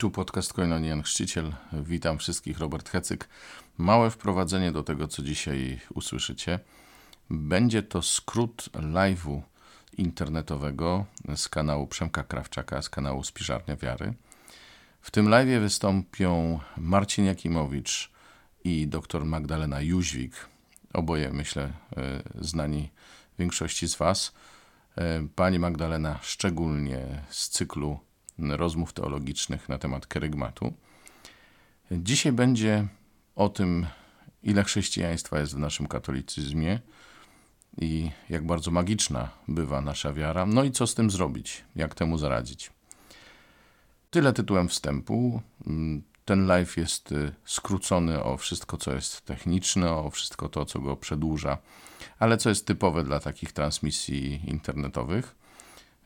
Tu podcast Koinonian Chrzciciel. Witam wszystkich, Robert Hecyk. Małe wprowadzenie do tego, co dzisiaj usłyszycie. Będzie to skrót live'u internetowego z kanału Przemka Krawczaka, z kanału Spiżarnia Wiary. W tym live'ie wystąpią Marcin Jakimowicz i dr Magdalena Jóźwik. Oboje, myślę, e, znani większości z Was. E, pani Magdalena szczególnie z cyklu rozmów teologicznych na temat kerygmatu. Dzisiaj będzie o tym, ile chrześcijaństwa jest w naszym katolicyzmie i jak bardzo magiczna bywa nasza wiara, no i co z tym zrobić, jak temu zaradzić. Tyle tytułem wstępu. Ten live jest y, skrócony o wszystko, co jest techniczne, o wszystko to, co go przedłuża, ale co jest typowe dla takich transmisji internetowych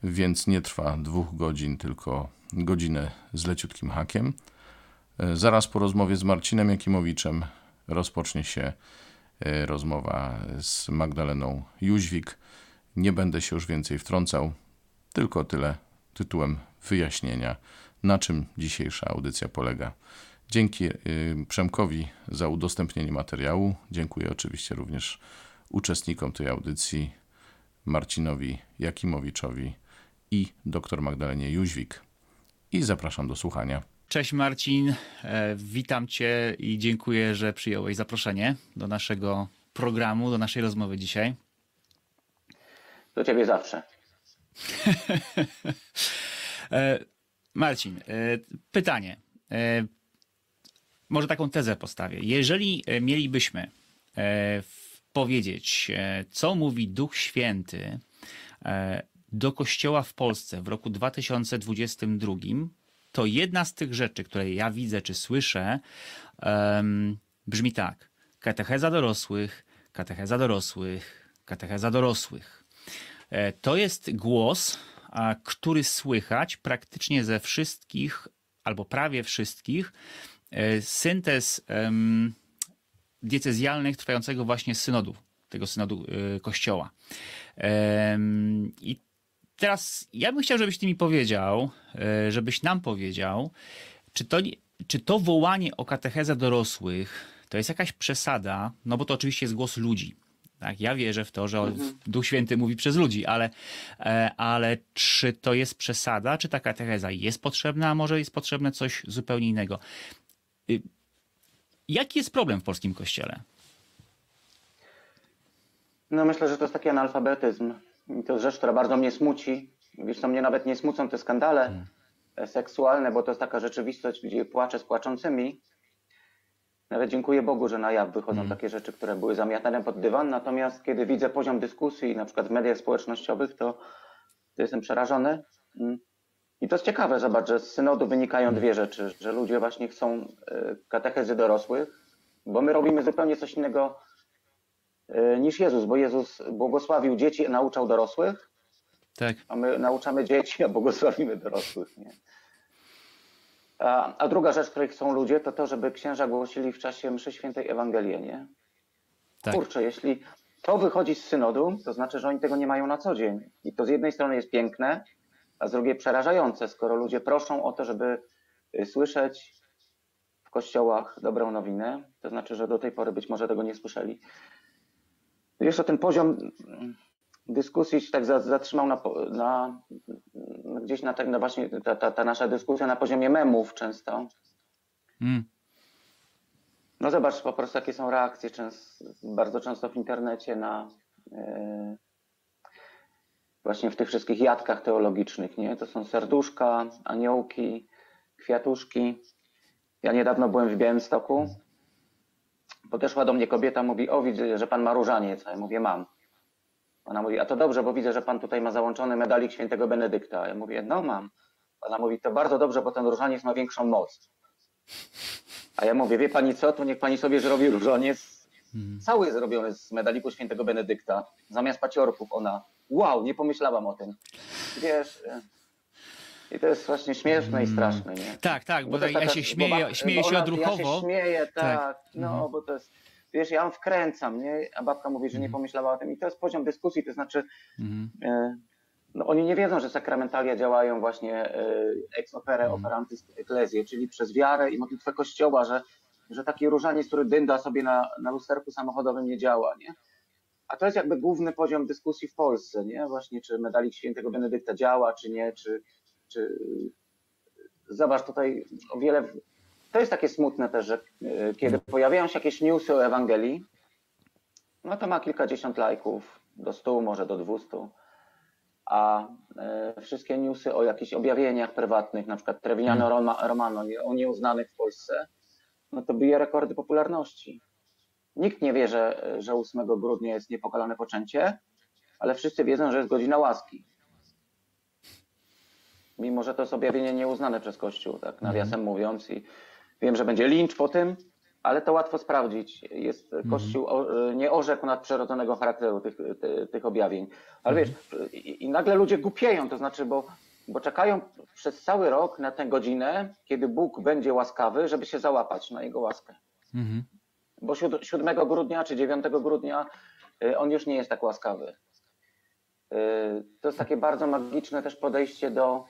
więc nie trwa dwóch godzin, tylko godzinę z leciutkim hakiem. E, zaraz po rozmowie z Marcinem Jakimowiczem rozpocznie się e, rozmowa z Magdaleną Jóźwik. Nie będę się już więcej wtrącał, tylko tyle tytułem wyjaśnienia, na czym dzisiejsza audycja polega. Dzięki e, Przemkowi za udostępnienie materiału. Dziękuję oczywiście również uczestnikom tej audycji, Marcinowi Jakimowiczowi i dr Magdalenie Jóźwik. I zapraszam do słuchania. Cześć Marcin, e, witam Cię i dziękuję, że przyjąłeś zaproszenie do naszego programu, do naszej rozmowy dzisiaj. Do Ciebie zawsze. E, Marcin, e, pytanie. Może taką tezę postawię. Jeżeli mielibyśmy powiedzieć, co mówi Duch Święty do kościoła w Polsce w roku 2022, to jedna z tych rzeczy, które ja widzę czy słyszę, um, brzmi tak: katecheza dorosłych, katecheza dorosłych, katecheza dorosłych. E, to jest głos, który słychać praktycznie ze wszystkich, albo prawie wszystkich, e, syntez diecezjalnych trwającego właśnie synodu, tego synodu e, kościoła. I teraz ja bym chciał, żebyś ty mi powiedział, e, żebyś nam powiedział, czy to, czy to wołanie o katechezę dorosłych to jest jakaś przesada, no bo to oczywiście jest głos ludzi. Tak, ja wierzę w to, że mhm. Duch Święty mówi przez ludzi, ale, e, ale czy to jest przesada, czy ta katecheza jest potrzebna, a może jest potrzebne coś zupełnie innego? Y, jaki jest problem w polskim kościele? No myślę, że to jest taki analfabetyzm. I to jest rzecz, która bardzo mnie smuci. Wiesz, co mnie nawet nie smucą te skandale hmm. seksualne, bo to jest taka rzeczywistość, gdzie płaczę z płaczącymi. Nawet dziękuję Bogu, że na jaw wychodzą hmm. takie rzeczy, które były zamiatane pod dywan. Natomiast kiedy widzę poziom dyskusji, na przykład w mediach społecznościowych, to, to jestem przerażony. Hmm. I to jest ciekawe, zobacz, że z synodu wynikają hmm. dwie rzeczy, że ludzie właśnie chcą e, katechezy dorosłych, bo my robimy zupełnie coś innego niż Jezus, bo Jezus błogosławił dzieci, nauczał dorosłych, tak. a my nauczamy dzieci, a błogosławimy dorosłych. Nie? A, a, druga rzecz, której chcą ludzie, to to, żeby księża głosili w czasie mszy świętej Ewangelię, nie? Tak. Kurczę, jeśli to wychodzi z synodu, to znaczy, że oni tego nie mają na co dzień. I to z jednej strony jest piękne, a z drugiej przerażające, skoro ludzie proszą o to, żeby y, słyszeć w kościołach dobrą nowinę, to znaczy, że do tej pory być może tego nie słyszeli. Jeszcze ten poziom dyskusji się tak zatrzymał na, na gdzieś na, na właśnie ta, ta, ta, nasza dyskusja na poziomie memów często. Mm. No zobacz po prostu jakie są reakcje często, bardzo często w internecie na yy, właśnie w tych wszystkich jadkach teologicznych, nie? To są serduszka, aniołki, kwiatuszki. Ja niedawno byłem w Białymstoku Podeszła do mnie kobieta, mówi, o widzę, że pan ma różaniec. A ja mówię, mam. Ona mówi, a to dobrze, bo widzę, że pan tutaj ma załączony medalik świętego Benedykta. A ja mówię, no mam. Ona mówi, to bardzo dobrze, bo ten różaniec ma większą moc. A ja mówię, wie pani co, to niech pani sobie zrobi różaniec hmm. cały zrobiony z medaliku świętego Benedykta, zamiast paciorków. Ona, wow, nie pomyślałam o tym. Wiesz, i to jest właśnie śmieszne i straszne, nie? Tak, tak, bo, bo tak ja się śmieję, bo, śmieję się odruchowo. Ja się śmieję, tak, tak. no, mhm. bo to jest, wiesz, ja ją wkręcam, nie? A babka mówi, że nie mhm. pomyślała o tym i to jest poziom dyskusji, to znaczy mhm. e, no oni nie wiedzą, że sakramentalia działają właśnie e, ex opere operantis ecclesiae, czyli przez wiarę i modlitwę Kościoła, że, że taki różaniec, który dynda sobie na, na lusterku samochodowym nie działa, nie? A to jest jakby główny poziom dyskusji w Polsce, nie? Właśnie czy medalik świętego Benedykta działa, czy nie, czy, czy... Zobacz tutaj o wiele... To jest takie smutne też, że e, kiedy pojawiają się jakieś newsy o Ewangelii, no to ma kilkadziesiąt lajków, do stu, może do dwustu a e, wszystkie newsy o jakichś objawieniach prywatnych, na przykład Trevignano Roma, Romano, o nieuznanych w Polsce, no to bije rekordy popularności. Nikt nie wie, że, że 8 grudnia jest niepokalane poczęcie, ale wszyscy wiedzą, że jest godzina łaski. Mimo, że to jest objawienie nieuznane przez Kościół, tak nawiasem mówiąc. I wiem, że będzie lincz po tym, ale to łatwo sprawdzić. Jest Kościół o, nie orzekł nadprzyrodzonego charakteru tych, ty, tych objawień. Ale wiesz, i, i nagle ludzie głupieją, to znaczy, bo, bo czekają przez cały rok na tę godzinę, kiedy Bóg będzie łaskawy, żeby się załapać na jego łaskę. Mhm. Bo siód- 7 grudnia czy 9 grudnia y, on już nie jest tak łaskawy. To jest takie bardzo magiczne też podejście do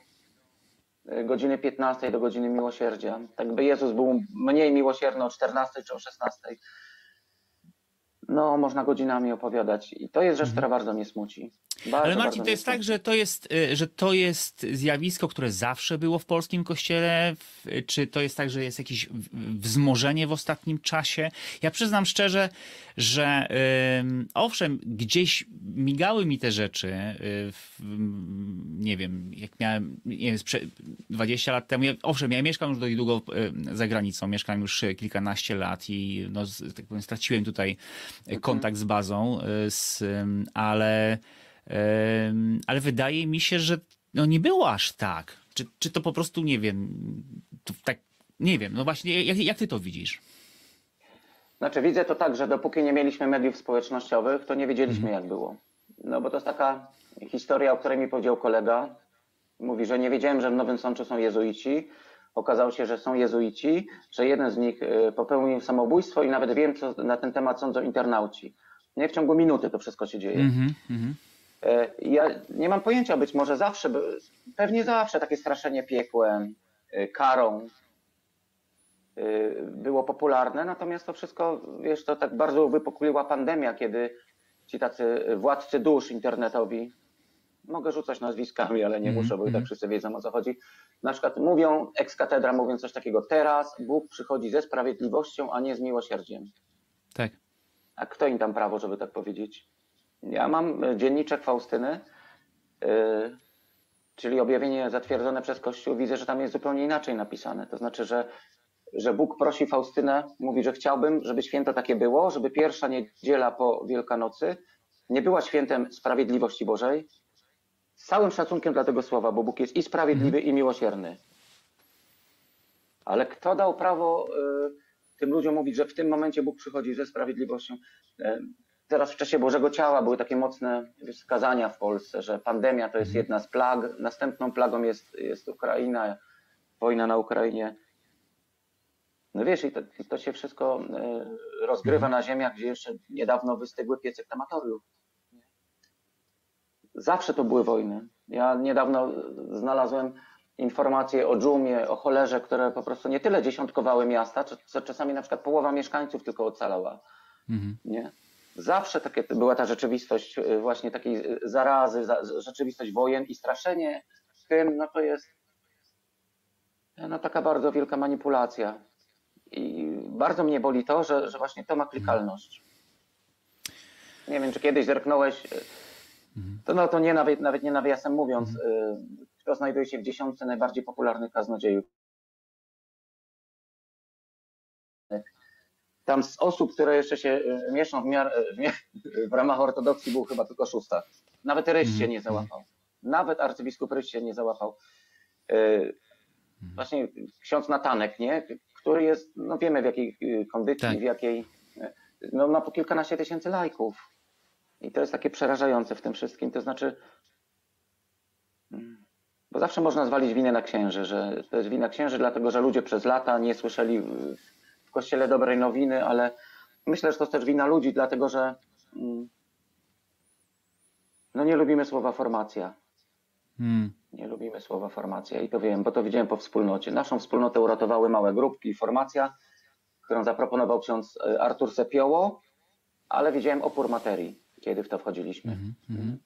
godziny 15, do godziny miłosierdzia. Tak by Jezus był mniej miłosierny o 14 czy o 16. No, można godzinami opowiadać. I to jest rzecz, która bardzo mnie smuci. Bardzo, Ale Marcin, to jest tak, że to jest, y, że to jest zjawisko, które zawsze było w polskim kościele? Czy to jest tak, że jest jakieś wzmożenie w ostatnim czasie? Ja przyznam szczerze, że ym, owszem, gdzieś migały mi te rzeczy. y, mm, nie wiem, jak miałem nie wiem, sprze- 20 lat temu. Ja, owszem, ja mieszkam już dość długo y, za granicą. Mieszkam już kilkanaście lat i no, tak powiem, straciłem tutaj kontakt z bazą, y, z, ale. Ale wydaje mi się, że no nie było aż tak. Czy, czy to po prostu, nie wiem, to tak, nie wiem, no właśnie, jak, jak ty to widzisz? Znaczy widzę to tak, że dopóki nie mieliśmy mediów społecznościowych, to nie wiedzieliśmy jak było. No bo to jest taka historia, o której mi powiedział kolega. Mówi, że nie wiedziałem, że w Nowym Sączu są jezuici. Okazało się, że są jezuici, że jeden z nich y, popełnił samobójstwo i nawet wiem, co na ten temat sądzą internauci. Nie w ciągu minuty to wszystko się dzieje. Mhm. E, Ja nie mam pojęcia, być może zawsze, pewnie zawsze takie straszenie piekłem, y, karą było popularne, natomiast to wszystko, wiesz, to tak bardzo wypukliła pandemia, kiedy ci tacy władcy dusz internetowi, mogę rzucać nazwiskami, ale nie Mhm, muszę, bo i tak mhm. wszyscy wiedzą o co chodzi, na przykład mówią, ex katedra mówią coś takiego, teraz Bóg przychodzi ze sprawiedliwością, a nie z miłosierdziem. Tak. A kto im tam prawo, żeby tak powiedzieć? Ja mam e, dzienniczek Faustyny, yy, czyli objawienie zatwierdzone przez Kościół. Widzę, że tam jest zupełnie inaczej napisane. To znaczy, że, że Bóg prosi Faustynę, mówi, że chciałbym, żeby święto takie było, żeby pierwsza niedziela po Wielkanocy nie była świętem sprawiedliwości Bożej. Z całym szacunkiem dla tego słowa, bo Bóg jest i sprawiedliwy, i miłosierny. Ale kto dał prawo y, tym ludziom mówić, że w tym momencie Bóg przychodzi ze sprawiedliwością? Y, Teraz w czasie Bożego Ciała były takie mocne wskazania w Polsce, że pandemia to jest jedna z plag. Następną plagą jest, jest Ukraina, wojna na Ukrainie. No wiesz, i to, to się wszystko y, rozgrywa na ziemiach, gdzie jeszcze niedawno wystygły piece krematoriów. Zawsze to były wojny. Ja niedawno znalazłem informacje o dżumie, o cholerze, które po prostu nie tyle dziesiątkowały miasta, co, czasami na przykład połowa mieszkańców tylko ocalała. Mhm. Nie? Zawsze takie była ta rzeczywistość y, właśnie takiej zarazy, za, rzeczywistość wojen i straszenie tym, no to jest no taka bardzo wielka manipulacja. I bardzo mnie boli to, że, że właśnie to ma klikalność. Nie wiem, czy kiedyś zerknąłeś, y, to no to nie nawet, nawet nie nawiasem mówiąc, y, kto znajduje się w dziesiątce najbardziej popularnych kaznodziejów. Tam z osób, które jeszcze się y, mieszczą w, miar, w, mia- w ramach ortodoksji był chyba tylko szósta. Nawet Ryś się nie załapał. Nawet arcybiskup Ryś się nie załapał. Y, Właśnie ksiądz Natanek, nie? który jest, no wiemy w jakiej y, kondycji, Tak. w jakiej, y, no ma po kilkanaście tysięcy lajków. I to jest takie przerażające w tym wszystkim. To znaczy, mm, bo zawsze można zwalić winę na księży, że to jest wina księży, dlatego że ludzie przez lata nie słyszeli w- kościele dobrej nowiny, ale myślę, że to jest też wina ludzi, dlatego że mm, no nie lubimy słowa formacja. Mm. Nie lubimy słowa formacja i to wiem, bo to widziałem po wspólnocie. Naszą wspólnotę uratowały małe grupki i formacja, którą zaproponował ksiądz e, Artur Sepioło, ale widziałem opór materii, kiedy w to wchodziliśmy. Mhm.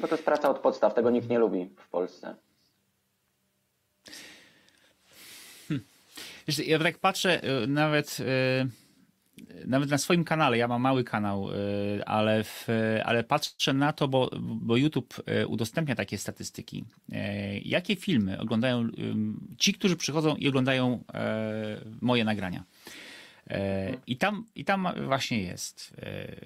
Bo to jest praca od podstaw, tego nikt nie lubi w Polsce. Wiesz, ja tak patrzę y, nawet, y, nawet na swoim kanale, ja mam mały kanał, y, ale, w, ale patrzę na to, bo, bo YouTube udostępnia takie statystyki. Jakie filmy oglądają ci, którzy przychodzą i oglądają moje nagrania? E, I tam, I tam właśnie jest e,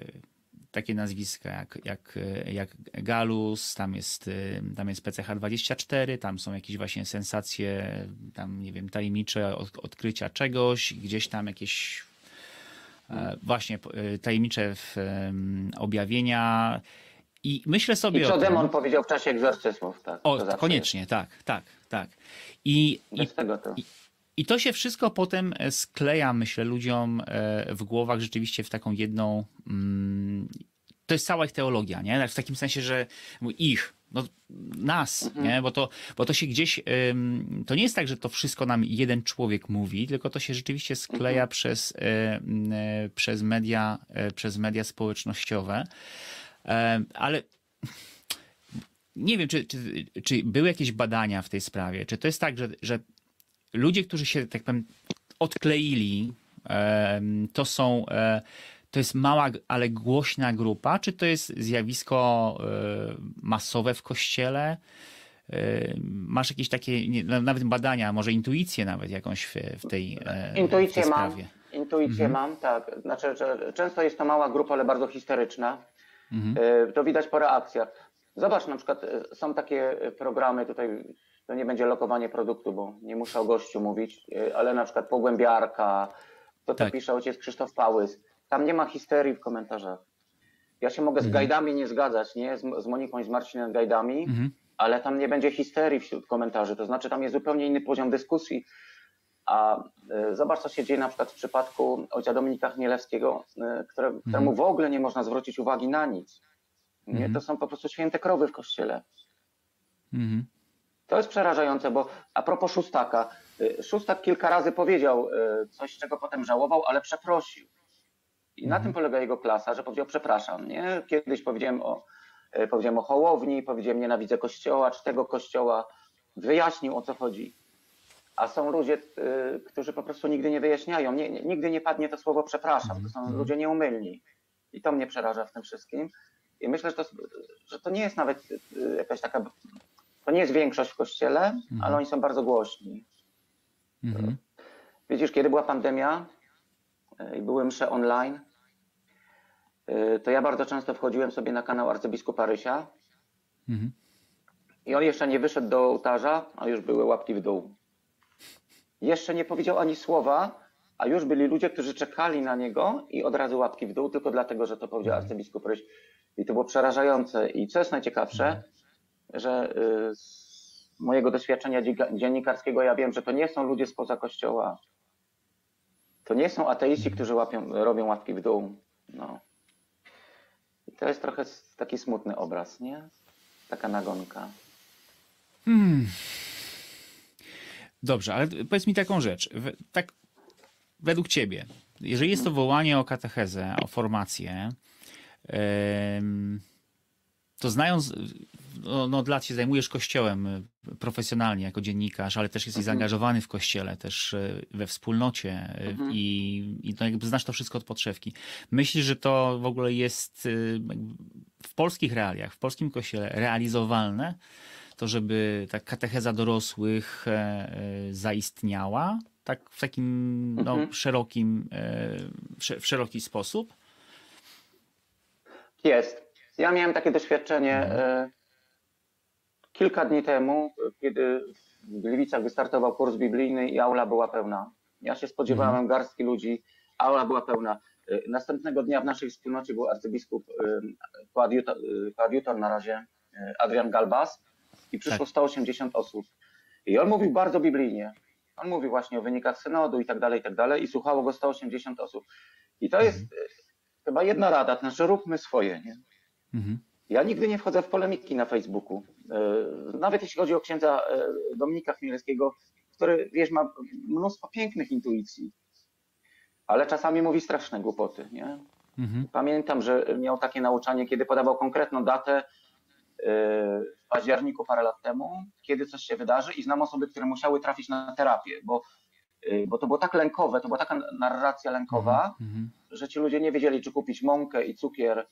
takie nazwiska jak, jak, jak Galus, tam jest, y, tam jest PCH24, tam są jakieś właśnie sensacje, tam nie wiem, tajemnicze od, odkrycia czegoś, gdzieś tam jakieś e, właśnie tajemnicze objawienia. I myślę sobie I co demon powiedział w czasie egzorcyzmów, tak. O, koniecznie, tak, tak, tak. I, jest. i to. I to się wszystko potem e, skleja, myślę, ludziom e, w głowach rzeczywiście w taką jedną. mm, To jest cała ich teologia, nie? W takim sensie, że ich, no, nas, nie? Bo to, bo to się gdzieś. To nie jest tak, że to wszystko nam jeden człowiek mówi, tylko to się rzeczywiście skleja przez, e, przez, media, przez media społecznościowe. Ale nie wiem, czy, czy, czy były jakieś badania w tej sprawie? Czy to jest tak, że, że ludzie, którzy się, tak powiem, odkleili, to są, e, to jest mała, ale głośna grupa, czy to jest zjawisko e, masowe w kościele? E, Masz jakieś takie, nawet badania, może intuicję nawet jakąś w, tej, w tej mam. sprawie? Intuicję Mhm. mam, tak. Znaczy, często jest to mała grupa, ale bardzo histeryczna. Mhm. To widać po reakcjach. Zobacz, na przykład są takie programy, tutaj to nie będzie lokowanie produktu, bo nie muszę o gościu mówić, y, ale na przykład Pogłębiarka, to co Tak. pisze ojciec Krzysztof Pałys. Tam nie ma histerii w komentarzach. Ja się mogę z Mhm. Gajdami nie zgadzać, nie? Z, z Moniką i z Marcinem Gajdami, Mhm. ale tam nie będzie histerii wśród komentarzy, to znaczy tam jest zupełnie inny poziom dyskusji. A y, zobacz, co się dzieje na przykład w przypadku ojca Dominika Chmielewskiego, y, które, któremu w ogóle nie można zwrócić uwagi na nic. Nie? Mhm. To są po prostu święte krowy w kościele. Mhm. To jest przerażające, bo a propos Szóstaka, y, Szóstak kilka razy powiedział y, coś, czego potem żałował, ale przeprosił. I na tym polega jego klasa, że powiedział przepraszam. Nie? Kiedyś powiedziałem o, y, powiedziałem o Hołowni, powiedziałem nienawidzę kościoła, czy tego kościoła. Wyjaśnił o co chodzi. A są ludzie, którzy po prostu nigdy nie wyjaśniają. Nie, nigdy nie padnie to słowo przepraszam. To są ludzie nieumylni. I to mnie przeraża w tym wszystkim. I myślę, że to, że to nie jest nawet jakaś taka. To nie jest większość w kościele, ale oni są bardzo głośni. Mhm. Widzisz, kiedy była pandemia y, i były msze online, y, to ja bardzo często wchodziłem sobie na kanał arcybiskupa Rysia Mhm. i on jeszcze nie wyszedł do ołtarza, a już były łapki w dół. Jeszcze nie powiedział ani słowa, a już byli ludzie, którzy czekali na niego i od razu łapki w dół, tylko dlatego, że to powiedział arcybiskup Ryś. I to było przerażające. I co jest najciekawsze, że y, z mojego doświadczenia dziennikarskiego ja wiem, że to nie są ludzie spoza kościoła. To nie są ateiści, którzy łapią, robią łapki w dół. No. I to jest trochę taki smutny obraz, nie? Taka nagonka. Dobrze, ale powiedz mi taką rzecz. Tak według ciebie, jeżeli jest to wołanie o katechezę, o formację, to znając, no, no od lat się zajmujesz kościołem y, profesjonalnie jako dziennikarz, ale też jesteś zaangażowany w kościele, też y, we wspólnocie y, i, i to jakby znasz to wszystko od podszewki. Myślisz, że to w ogóle jest w polskich realiach, w polskim kościele realizowalne? to żeby ta katecheza dorosłych e, e, zaistniała tak w takim no, Mhm. szerokim, e, w sze- w szeroki sposób? Jest. Ja miałem takie doświadczenie e, kilka dni temu, kiedy w Gliwicach wystartował kurs biblijny i aula była pełna. Ja się spodziewałem garstki ludzi, aula była pełna. E, Następnego dnia w naszej wspólnocie był arcybiskup, koadjutor, e, koadjutor na razie, Adrian Galbas i przyszło Tak. 180 osób. I on mówił bardzo biblijnie. On mówił właśnie o wynikach synodu i tak dalej, i tak dalej i słuchało go 180 osób. I to jest e, chyba jedna rada, to znaczy róbmy swoje, nie? Mhm. Ja nigdy nie wchodzę w polemiki na Facebooku. E, Nawet jeśli chodzi o księdza e, Dominika Chmielewskiego, który, wiesz, ma mnóstwo pięknych intuicji, ale czasami mówi straszne głupoty, nie? Mhm. Pamiętam, że miał takie nauczanie, kiedy podawał konkretną datę yy, w październiku parę lat temu, kiedy coś się wydarzy i znam osoby, które musiały trafić na terapię, bo, bo to było tak lękowe, to była taka narracja lękowa, Mhm. że ci ludzie nie wiedzieli, czy kupić mąkę i cukier.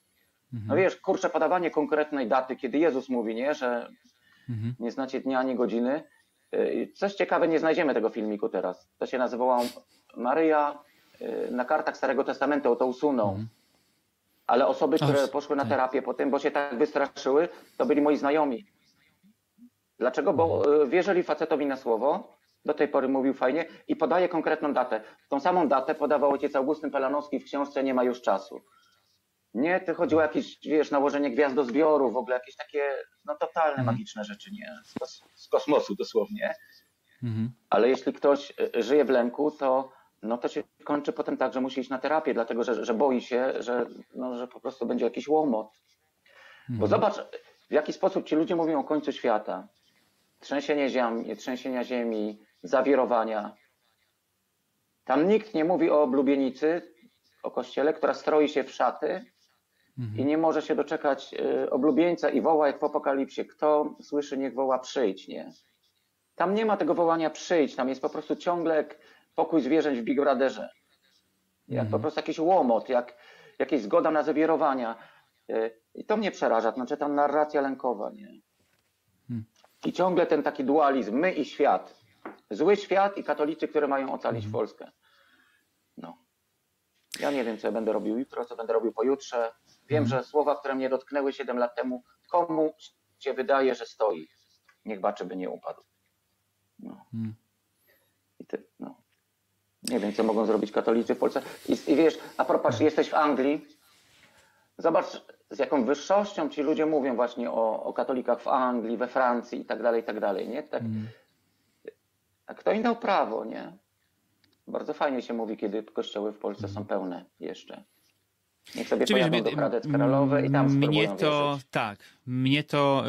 No Mhm. wiesz, kurczę, podawanie konkretnej daty, kiedy Jezus mówi, nie, że Mhm. nie znacie dnia ani godziny. Yy, Coś ciekawe, nie znajdziemy tego filmiku teraz. To się nazywało Maryja yy, na kartach Starego Testamentu, to usunął. Mhm. Ale osoby, które poszły na tak. terapię po tym, bo się tak wystraszyły, to byli moi znajomi. Dlaczego? Bo y, wierzyli facetowi na słowo, do tej pory mówił fajnie i podaje konkretną datę. Tą samą datę podawał ojciec Augustyn Pelanowski w książce Nie ma już czasu. Nie, to chodziło o jakieś, wiesz, nałożenie gwiazdozbioru, w ogóle jakieś takie, no totalne, Mhm. magiczne rzeczy, nie? Z, kos- z kosmosu dosłownie. Mhm. Ale jeśli ktoś y, żyje w lęku, to, no to się kończy potem tak, że musi iść na terapię, dlatego że, że boi się, że, no, że po prostu będzie jakiś łomot. Bo Mhm. zobacz, w jaki sposób ci ludzie mówią o końcu świata. Trzęsienie ziemi, trzęsienia ziemi, zawirowania. Tam nikt nie mówi o oblubienicy, o kościele, która stroi się w szaty Mhm. i nie może się doczekać y, oblubieńca i woła jak w apokalipsie. Kto słyszy, niech woła przyjdź, nie? Tam nie ma tego wołania przyjdź, tam jest po prostu ciągle pokój zwierzęć w Big Brotherze. Jak Mhm. po prostu jakiś łomot, jak jakieś zgoda na zawirowania. Y, I to mnie przeraża, to znaczy ta narracja lękowa, nie? Hmm. I ciągle ten taki dualizm, my i świat. Zły świat i katolicy, które mają ocalić Mhm. Polskę. No. Ja nie wiem, co ja będę robił jutro, co będę robił pojutrze. Wiem, Mhm. że słowa, które mnie dotknęły 7 lat temu, komu się wydaje, że stoi. Niech baczy, by nie upadł. No. Mhm. I ty, no. Nie wiem, co mogą zrobić katolicy w Polsce. I, i wiesz, a propos, jesteś w Anglii, zobacz, z jaką wyższością ci ludzie mówią właśnie o, o katolikach w Anglii, we Francji i tak dalej, i tak dalej, nie? Tak, Mhm. a kto im dał prawo, nie? Bardzo fajnie się mówi, kiedy kościoły w Polsce są pełne jeszcze. Niech sobie Czy wiesz, pojadą do Kradec Karolowe i tam mnie to wierzyć. tak, mnie to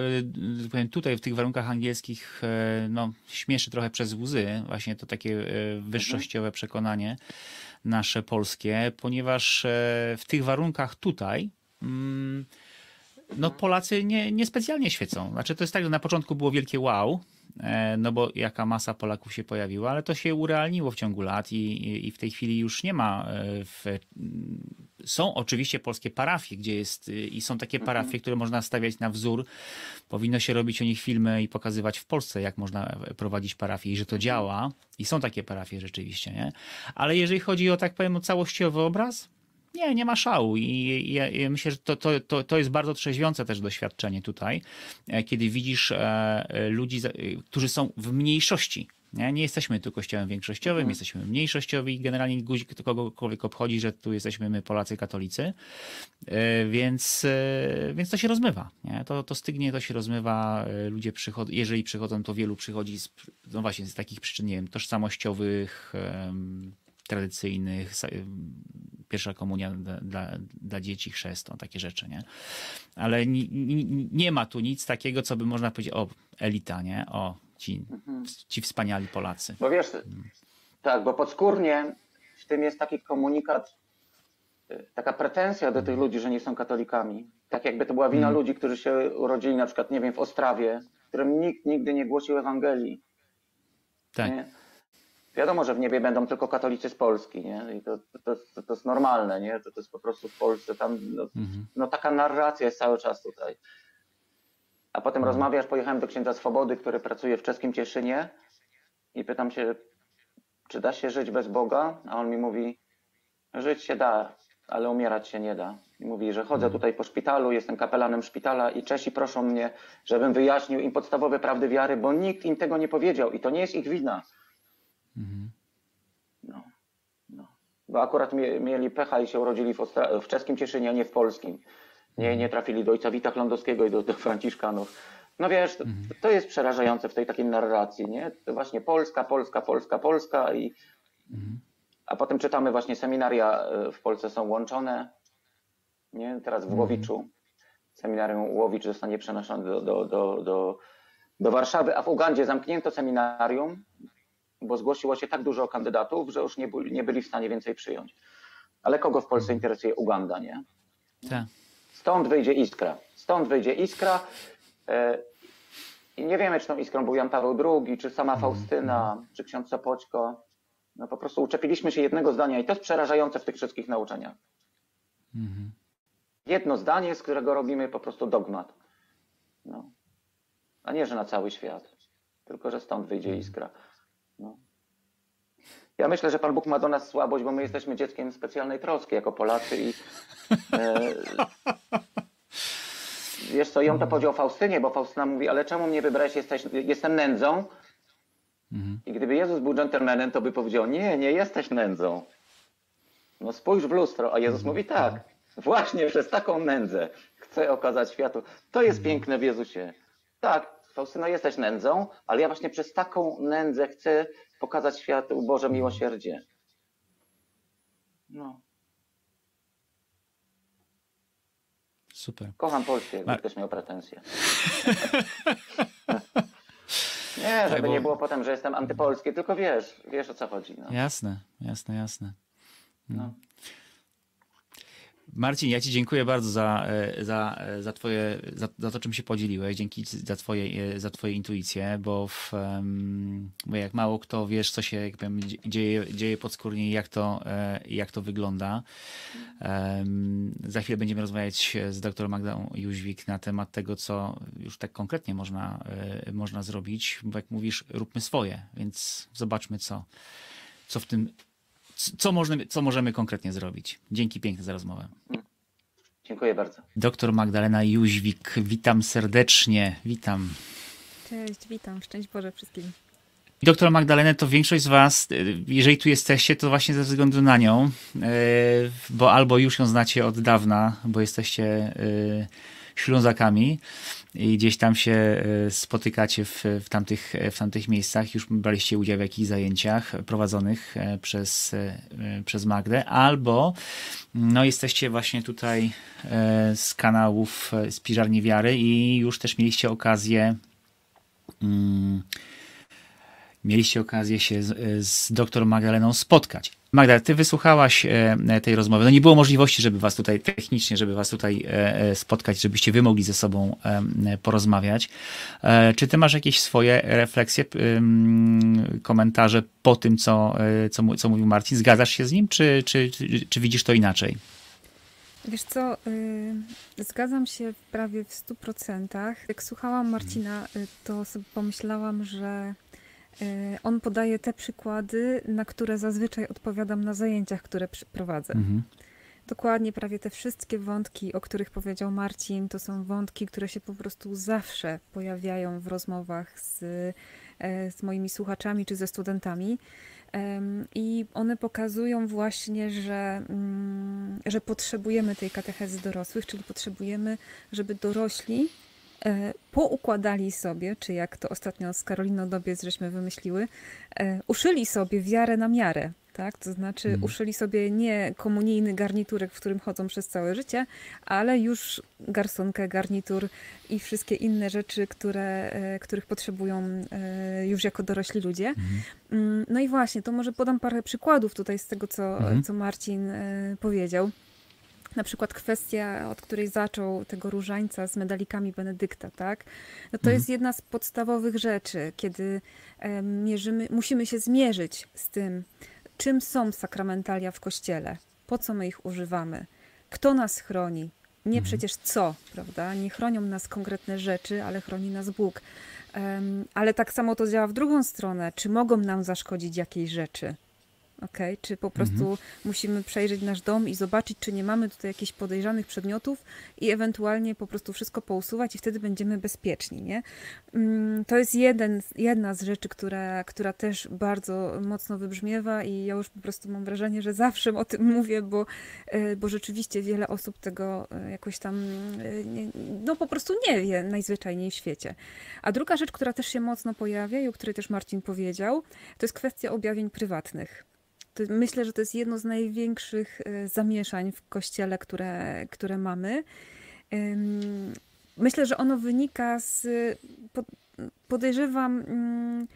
y, powiem tutaj w tych warunkach angielskich y, no, śmieszy trochę przez łzy, właśnie to takie y, wyższościowe przekonanie nasze polskie, ponieważ w tych warunkach tutaj mm, no Polacy nie, niespecjalnie świecą. Znaczy to jest tak, że na początku było wielkie wow, no bo jaka masa Polaków się pojawiła, ale to się urealniło w ciągu lat i, i- w tej chwili już nie ma e, w, są oczywiście polskie parafie, gdzie jest y, i są takie parafie, które można stawiać na wzór. Powinno się robić o nich filmy i pokazywać w Polsce, jak można e, prowadzić parafię i że to działa. I są takie parafie rzeczywiście, nie? Ale jeżeli chodzi o, tak powiem, o całościowy obraz, nie, nie ma szału i, ja- ja myślę, że to, to, to, to jest bardzo trzeźwiące też doświadczenie tutaj, e, kiedy widzisz e, e, ludzi, którzy są w mniejszości. Nie, nie jesteśmy tu kościołem większościowym, jesteśmy mniejszościowi i generalnie guzik kogokolwiek obchodzi, że tu jesteśmy my Polacy katolicy, więc, więc to się rozmywa. Nie? To, to stygnie, to się rozmywa. Ludzie przychodzą, jeżeli przychodzą, to wielu przychodzi z, no właśnie z takich przyczyn, nie wiem, tożsamościowych, tradycyjnych, em, pierwsza komunia dla, dla, dzieci, chrzest, no, takie rzeczy, nie? Ale ni, ni, nie ma tu nic takiego, co by można powiedzieć, o, elita, nie? O, ci, ci wspaniali Polacy. Bo wiesz, tak, bo podskórnie w tym jest taki komunikat, y, taka pretensja do tych ludzi, że nie są katolikami. Tak jakby to była wina Mhm. ludzi, którzy się urodzili na przykład, nie wiem, w Ostrawie, którym nikt nigdy nie głosił Ewangelii. Tak. Nie? Wiadomo, że w niebie będą tylko katolicy z Polski, nie? I to, to, to, to jest normalne, nie? To, to jest po prostu w Polsce tam, no, Mhm. no taka narracja jest cały czas tutaj. A potem Mhm. rozmawiasz, pojechałem do księdza Swobody, który pracuje w czeskim Cieszynie i pytam się, czy da się żyć bez Boga? A on mi mówi, żyć się da, ale umierać się nie da. I mówi, że chodzę tutaj po szpitalu, jestem kapelanem szpitala i Czesi proszą mnie, żebym wyjaśnił im podstawowe prawdy wiary, bo nikt im tego nie powiedział i to nie jest ich wina. Mhm. No, no. Bo akurat mie, mieli pecha i się urodzili w, Ostra- w czeskim Cieszynie, a nie w polskim. Nie, nie trafili do ojca Wita Chlądowskiego i do, do Franciszkanów. No wiesz, to, to jest przerażające w tej takiej narracji, nie? To właśnie Polska, Polska, Polska, Polska i a potem czytamy właśnie seminaria y, w Polsce są łączone, nie? Teraz w Głowiczu seminarium Łowicz zostanie przenoszony do, do, do, do, do Warszawy, a w Ugandzie zamknięto seminarium, bo zgłosiło się tak dużo kandydatów, że już nie, byli, nie byli w stanie więcej przyjąć. Ale kogo w Polsce interesuje Uganda, nie? Tak. Stąd wyjdzie iskra. Stąd wyjdzie iskra. E, I nie wiemy, czy tą iskrą był Jan Paweł II, czy sama Faustyna, czy ksiądz Sopoćko. No po prostu uczepiliśmy się jednego zdania i to jest przerażające w tych wszystkich nauczaniach. Mhm. Jedno zdanie, z którego robimy po prostu dogmat. No. A nie, że na cały świat. Tylko, że stąd wyjdzie iskra. No. Ja myślę, że Pan Bóg ma do nas słabość, bo my jesteśmy dzieckiem specjalnej troski jako Polacy i e, wiesz co, ją to powiedział Faustynie, bo Faustyna mówi, ale czemu mnie wybrałeś, Jesteś, jestem nędzą. I gdyby Jezus był dżentelmenem, to by powiedział, nie, nie jesteś nędzą. No spójrz w lustro, a Jezus mówi tak, właśnie przez taką nędzę chcę okazać światu. To jest piękne w Jezusie. Tak, Faustyno, jesteś nędzą, ale ja właśnie przez taką nędzę chcę pokazać światu Boże miłosierdzie. No, Super. kocham Polskę, jakby ktoś miał pretensje. Nie, żeby bo- nie było potem, że jestem antypolski, tylko wiesz, wiesz o co chodzi. No. Jasne, jasne, jasne. No. Marcin, ja Ci dziękuję bardzo za, e, za, e, za, twoje, za, za to, czym się podzieliłeś. Dzięki za Twoje, e, za twoje intuicje, bo, w, bo jak mało kto wiesz, co się jak powiem, dzie- dzieje, dzieje podskórnie i jak to, jak to wygląda. Za chwilę będziemy rozmawiać z dr Magdą Jóźwik na temat tego, co już tak konkretnie można, można zrobić, bo jak mówisz, róbmy swoje, więc zobaczmy, co, co w tym, co możemy, co możemy konkretnie zrobić. Dzięki piękne za rozmowę. Dziękuję bardzo. Doktor Magdalena Jóźwik, witam serdecznie, witam. Cześć, witam, szczęść Boże wszystkim. Doktor Magdalenę to większość z was, jeżeli tu jesteście, to właśnie ze względu na nią, y, bo albo już ją znacie od dawna, bo jesteście y, Ślązakami i gdzieś tam się y, spotykacie w, w, tamtych, w tamtych miejscach, już braliście udział w jakichś zajęciach prowadzonych e, przez, e, przez Magdę, albo no, jesteście właśnie tutaj e, z kanałów e, z Piżarni Wiary i już też mieliście okazję mm, mieliście okazję się z, z doktor Magdaleną spotkać. Magda, ty wysłuchałaś e, tej rozmowy. No nie było możliwości, żeby was tutaj technicznie, żeby was tutaj e, e, spotkać, żebyście wy mogli ze sobą e, e, porozmawiać. E, czy ty masz jakieś swoje refleksje, komentarze po tym, co, e, co, co mówił Marcin? Zgadzasz się z nim, czy, czy, czy, czy widzisz to inaczej? Wiesz co, y, zgadzam się prawie w 100%. Jak słuchałam Marcina, y, to sobie pomyślałam, że on podaje te przykłady, na które zazwyczaj odpowiadam na zajęciach, które prowadzę. Mhm. Dokładnie prawie te wszystkie wątki, o których powiedział Marcin, to są wątki, które się po prostu zawsze pojawiają w rozmowach z, e, z moimi słuchaczami czy ze studentami. I one pokazują właśnie, że, mm, że potrzebujemy tej katechezy dorosłych, czyli potrzebujemy, żeby dorośli e, poukładali sobie, czy jak to ostatnio z Karoliną Dobiec żeśmy wymyśliły, e, uszyli sobie wiarę na miarę. Tak? To znaczy, Mhm. uszyli sobie nie komunijny garniturek, w którym chodzą przez całe życie, ale już garsonkę, garnitur i wszystkie inne rzeczy, które, e, których potrzebują e, już jako dorośli ludzie. Mm, No i właśnie, to może podam parę przykładów tutaj z tego, co, Mhm. co Marcin e, powiedział. Na przykład kwestia, od której zaczął tego różańca z medalikami Benedykta, tak? No to Mhm. jest jedna z podstawowych rzeczy, kiedy e, mierzymy, musimy się zmierzyć z tym, czym są sakramentalia w kościele, po co my ich używamy, kto nas chroni. Nie przecież co, prawda? Nie chronią nas konkretne rzeczy, ale chroni nas Bóg. Em, ale tak samo to działa w drugą stronę. Czy mogą nam zaszkodzić jakieś rzeczy? Okay? Czy po prostu musimy przejrzeć nasz dom i zobaczyć, czy nie mamy tutaj jakichś podejrzanych przedmiotów i ewentualnie po prostu wszystko pousuwać i wtedy będziemy bezpieczni, nie? Mm, To jest jeden, jedna z rzeczy, która, która też bardzo mocno wybrzmiewa i ja już po prostu mam wrażenie, że zawsze o tym mówię, bo, e, bo rzeczywiście wiele osób tego e, jakoś tam e, nie, no po prostu nie wie najzwyczajniej w świecie. A druga rzecz, która też się mocno pojawia i o której też Marcin powiedział, to jest kwestia objawień prywatnych. Myślę, że to jest jedno z największych e, zamieszań w kościele, które, które mamy. Myślę, że ono wynika z, po- podejrzewam, mm,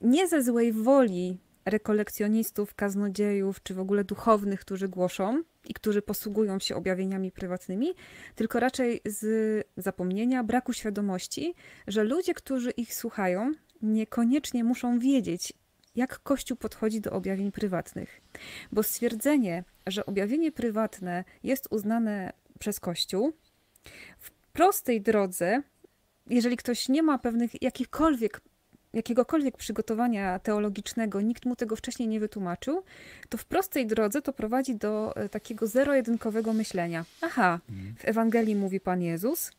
nie ze złej woli rekolekcjonistów, kaznodziejów, czy w ogóle duchownych, którzy głoszą i którzy posługują się objawieniami prywatnymi, tylko raczej z zapomnienia, braku świadomości, że ludzie, którzy ich słuchają, niekoniecznie muszą wiedzieć, jak Kościół podchodzi do objawień prywatnych. Bo stwierdzenie, że objawienie prywatne jest uznane przez Kościół, w prostej drodze, jeżeli ktoś nie ma pewnych jakichkolwiek, jakiegokolwiek przygotowania teologicznego, nikt mu tego wcześniej nie wytłumaczył, to w prostej drodze to prowadzi do e, takiego zero-jedynkowego myślenia. Aha, w Ewangelii mówi Pan Jezus,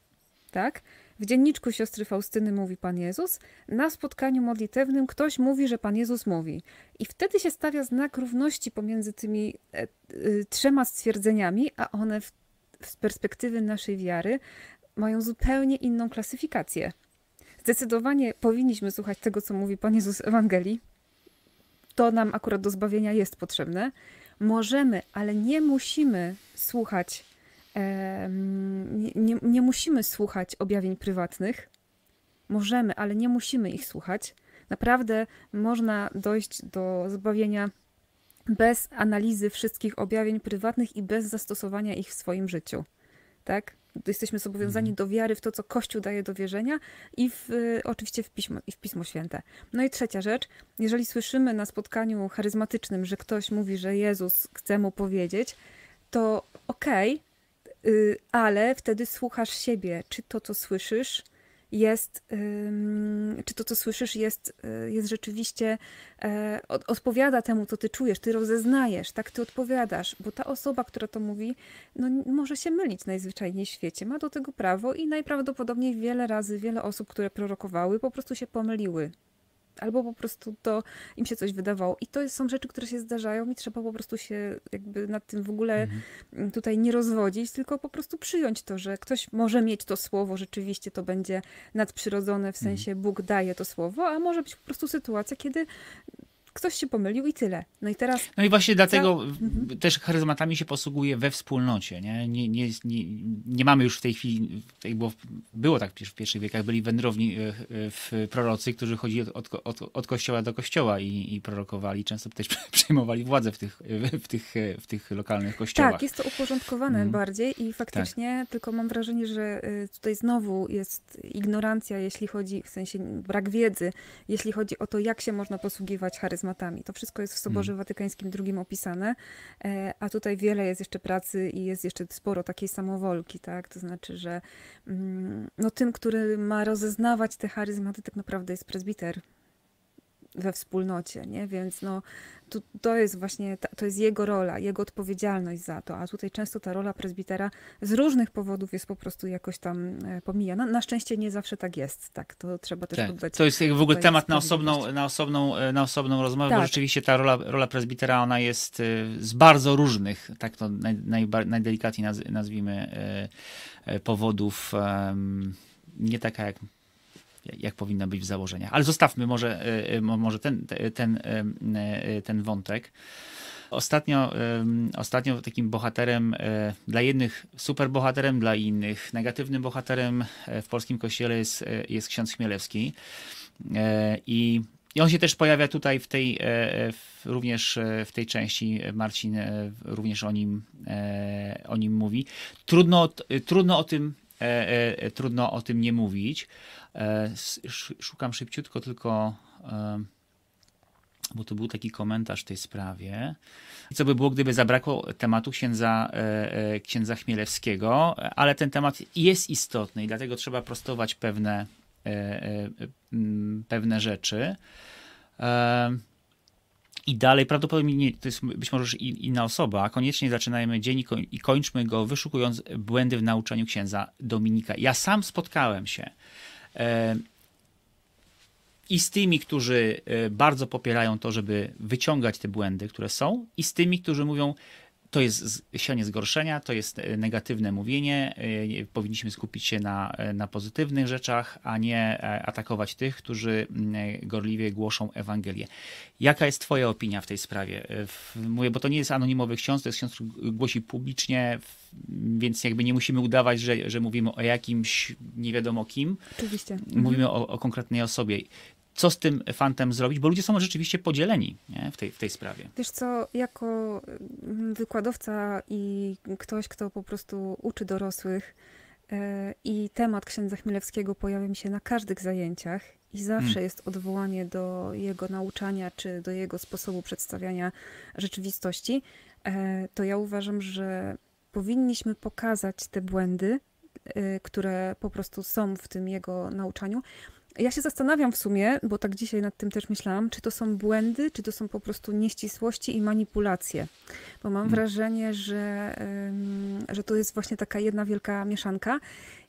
tak? W dzienniczku siostry Faustyny mówi Pan Jezus, na spotkaniu modlitewnym ktoś mówi, że Pan Jezus mówi. I wtedy się stawia znak równości pomiędzy tymi e, e, trzema stwierdzeniami, a one w, z perspektywy naszej wiary mają zupełnie inną klasyfikację. Zdecydowanie powinniśmy słuchać tego, co mówi Pan Jezus w Ewangelii. To nam akurat do zbawienia jest potrzebne. Możemy, ale nie musimy słuchać, nie, nie, musimy słuchać objawień prywatnych. Możemy, ale nie musimy ich słuchać. Naprawdę można dojść do zbawienia bez analizy wszystkich objawień prywatnych i bez zastosowania ich w swoim życiu. Tak? Jesteśmy zobowiązani do wiary w to, co Kościół daje do wierzenia i w, oczywiście w pismo, i w Pismo Święte. No i trzecia rzecz, jeżeli słyszymy na spotkaniu charyzmatycznym, że ktoś mówi, że Jezus chce mu powiedzieć, to okej, y, ale wtedy słuchasz siebie, czy to, co słyszysz, jest, czy to, co słyszysz, jest, y, jest rzeczywiście, e, od, odpowiada temu, co ty czujesz, ty rozeznajesz, tak ty odpowiadasz, bo ta osoba, która to mówi, no, może się mylić najzwyczajniej w świecie, ma do tego prawo i najprawdopodobniej wiele razy, wiele osób, które prorokowały, po prostu się pomyliły. Albo po prostu to im się coś wydawało. I to są rzeczy, które się zdarzają i trzeba po prostu się jakby nad tym w ogóle mm, tutaj nie rozwodzić, tylko po prostu przyjąć to, że ktoś może mieć to słowo, rzeczywiście to będzie nadprzyrodzone, w sensie Bóg daje to słowo, a może być po prostu sytuacja, kiedy ktoś się pomylił i tyle. No i teraz No i właśnie dlatego w- też charyzmatami się posługuje we wspólnocie. Nie, nie, nie, nie, nie mamy już w tej chwili, tak było, tak w pierwszych wiekach, byli wędrowni e, e, w prorocy, którzy chodzili od, od, od, kościoła do kościoła i, i prorokowali, często też przejmowali władzę w tych, w tych, w tych lokalnych kościołach. Tak, jest to uporządkowane Mhm. bardziej i faktycznie, tylko mam wrażenie, że tutaj znowu jest ignorancja, jeśli chodzi, w sensie brak wiedzy, jeśli chodzi o to, jak się można posługiwać charyzmatami. To wszystko jest w Soborze Watykańskim II opisane, e, a tutaj wiele jest jeszcze pracy i jest jeszcze sporo takiej samowolki, tak? To znaczy, że mm, no, tym, który ma rozeznawać te charyzmaty, tak naprawdę jest prezbiter we wspólnocie, nie? Więc no, tu, to jest właśnie, ta, to jest jego rola, jego odpowiedzialność za to, a tutaj często ta rola prezbitera z różnych powodów jest po prostu jakoś tam e, pomijana. Na szczęście nie zawsze tak jest, tak, to trzeba też Tak, oddać. to jest w ogóle temat na osobną, na osobną, e, na osobną rozmowę, bo Tak. rzeczywiście ta rola, rola prezbitera, ona jest e, z bardzo różnych, tak to naj, najba- najdelikatniej naz, nazwijmy, powodów, nie taka jak, jak powinna być w założeniach. Ale zostawmy może, e, e, mo- może ten, te- ten, e, ten wątek. Ostatnio, ostatnio takim bohaterem, dla jednych super bohaterem, dla innych negatywnym bohaterem w polskim kościele jest, jest ksiądz Chmielewski. I, I on się też pojawia tutaj w tej, również w tej części. Marcin również o nim, o nim mówi. Trudno, trudno o tym trudno o tym nie mówić. E, Szukam szybciutko tylko, e, bo to był taki komentarz w tej sprawie. Co by było, gdyby zabrakło tematu księdza, e, e, księdza Chmielewskiego, ale ten temat jest istotny i dlatego trzeba prostować pewne, e, e, pewne rzeczy. I dalej prawdopodobnie nie, to jest być może już inna osoba. Koniecznie zaczynajmy dzień i, i kończmy go wyszukując błędy w nauczaniu księdza Dominika. Ja sam spotkałem się e, i z tymi, którzy e, bardzo popierają to, żeby wyciągać te błędy, które są, i z tymi, którzy mówią, to jest sianie zgorszenia, to jest e, negatywne mówienie. E, powinniśmy skupić się na, e, na pozytywnych rzeczach, a nie atakować tych, którzy gorliwie głoszą Ewangelię. Jaka jest Twoja opinia w tej sprawie? Mówię, bo to nie jest anonimowy ksiądz, to jest ksiądz, który głosi publicznie, więc jakby nie musimy udawać, że, że mówimy o jakimś nie wiadomo kim. Oczywiście. Mówimy o, o konkretnej osobie co z tym fantem zrobić, bo ludzie są rzeczywiście podzieleni nie? W, tej, w tej sprawie. Wiesz co, jako mm, wykładowca i ktoś, kto po prostu uczy dorosłych e, i temat księdza Chmielewskiego pojawia mi się na każdych zajęciach i zawsze hmm. jest odwołanie do jego nauczania czy do jego sposobu przedstawiania rzeczywistości, e, to ja uważam, że powinniśmy pokazać te błędy, e, które po prostu są w tym jego nauczaniu, ja się zastanawiam w sumie, bo tak dzisiaj nad tym też myślałam, czy to są błędy, czy to są po prostu nieścisłości i manipulacje. Bo mam hmm. wrażenie, że, że to jest właśnie taka jedna wielka mieszanka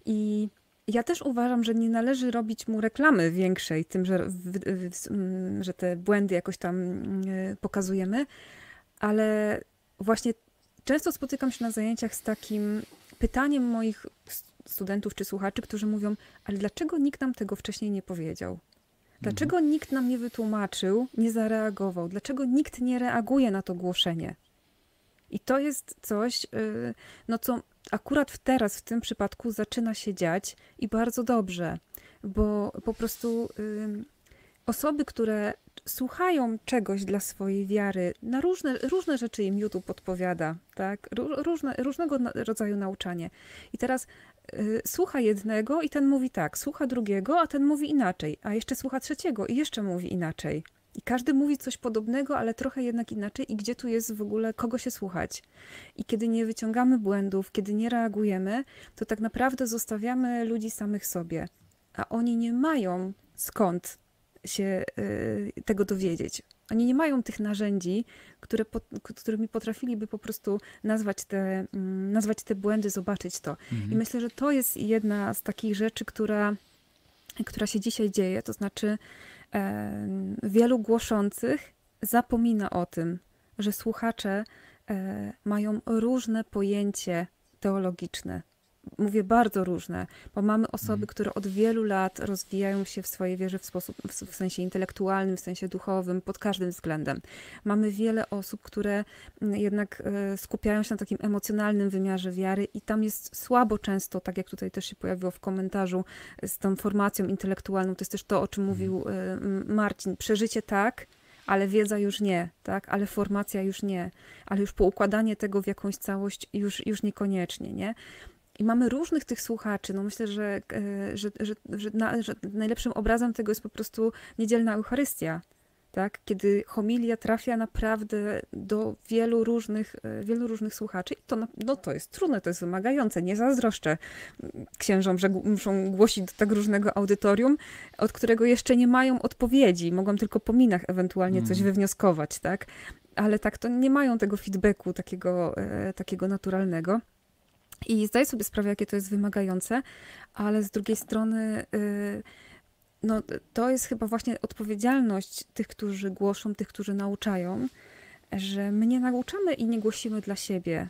i ja też uważam, że nie należy robić mu reklamy większej tym, że, że te błędy jakoś tam pokazujemy, ale właśnie często spotykam się na zajęciach z takim pytaniem moich studentów czy słuchaczy, którzy mówią, ale dlaczego nikt nam tego wcześniej nie powiedział? Dlaczego mhm. nikt nam nie wytłumaczył, nie zareagował? Dlaczego nikt nie reaguje na to głoszenie? I to jest coś, y, no co akurat teraz, w tym przypadku, zaczyna się dziać i bardzo dobrze, bo po prostu osoby, które słuchają czegoś dla swojej wiary, na różne, różne rzeczy im YouTube podpowiada, tak? Różne, różnego rodzaju nauczanie. I teraz y, słucha jednego i ten mówi tak, słucha drugiego, a ten mówi inaczej, a jeszcze słucha trzeciego i jeszcze mówi inaczej. I każdy mówi coś podobnego, ale trochę jednak inaczej, i gdzie tu jest w ogóle kogo się słuchać. I kiedy nie wyciągamy błędów, kiedy nie reagujemy, to tak naprawdę zostawiamy ludzi samych sobie. A oni nie mają skąd się y, tego dowiedzieć. Oni nie mają tych narzędzi, które, którymi potrafiliby po prostu nazwać te, mm, nazwać te błędy, zobaczyć to. Mhm. I myślę, że to jest jedna z takich rzeczy, która, która się dzisiaj dzieje. To znaczy, e, wielu głoszących zapomina o tym, że słuchacze e, mają różne pojęcie teologiczne mówię bardzo różne, bo mamy osoby, mhm. które od wielu lat rozwijają się w swojej wierze w sposób, w sensie intelektualnym, w sensie duchowym, pod każdym względem. Mamy wiele osób, które mm, jednak e, skupiają się na takim emocjonalnym wymiarze wiary i tam jest słabo często, tak jak tutaj też się pojawiło w komentarzu, z tą formacją intelektualną, to jest też to, o czym mhm. mówił e, Marcin. Przeżycie tak, ale wiedza już nie, tak? Ale formacja już nie, ale już poukładanie tego w jakąś całość już, już niekoniecznie, nie? I mamy różnych tych słuchaczy. No myślę, że, e, że, że, że, na, że najlepszym obrazem tego jest po prostu niedzielna Eucharystia. Tak? Kiedy homilia trafia naprawdę do wielu różnych, e, wielu różnych słuchaczy. I to, no, to jest trudne, to jest wymagające. Nie zazdroszczę księżom, że muszą głosić do tak różnego audytorium, od którego jeszcze nie mają odpowiedzi. Mogą tylko po minach ewentualnie mm. coś mhm. wywnioskować, tak? Ale tak, to nie mają tego feedbacku takiego, e, takiego naturalnego. I zdaję sobie sprawę, jakie to jest wymagające, ale z drugiej strony, y, no, to jest chyba właśnie odpowiedzialność tych, którzy głoszą, tych, którzy nauczają, że my nie nauczamy i nie głosimy dla siebie.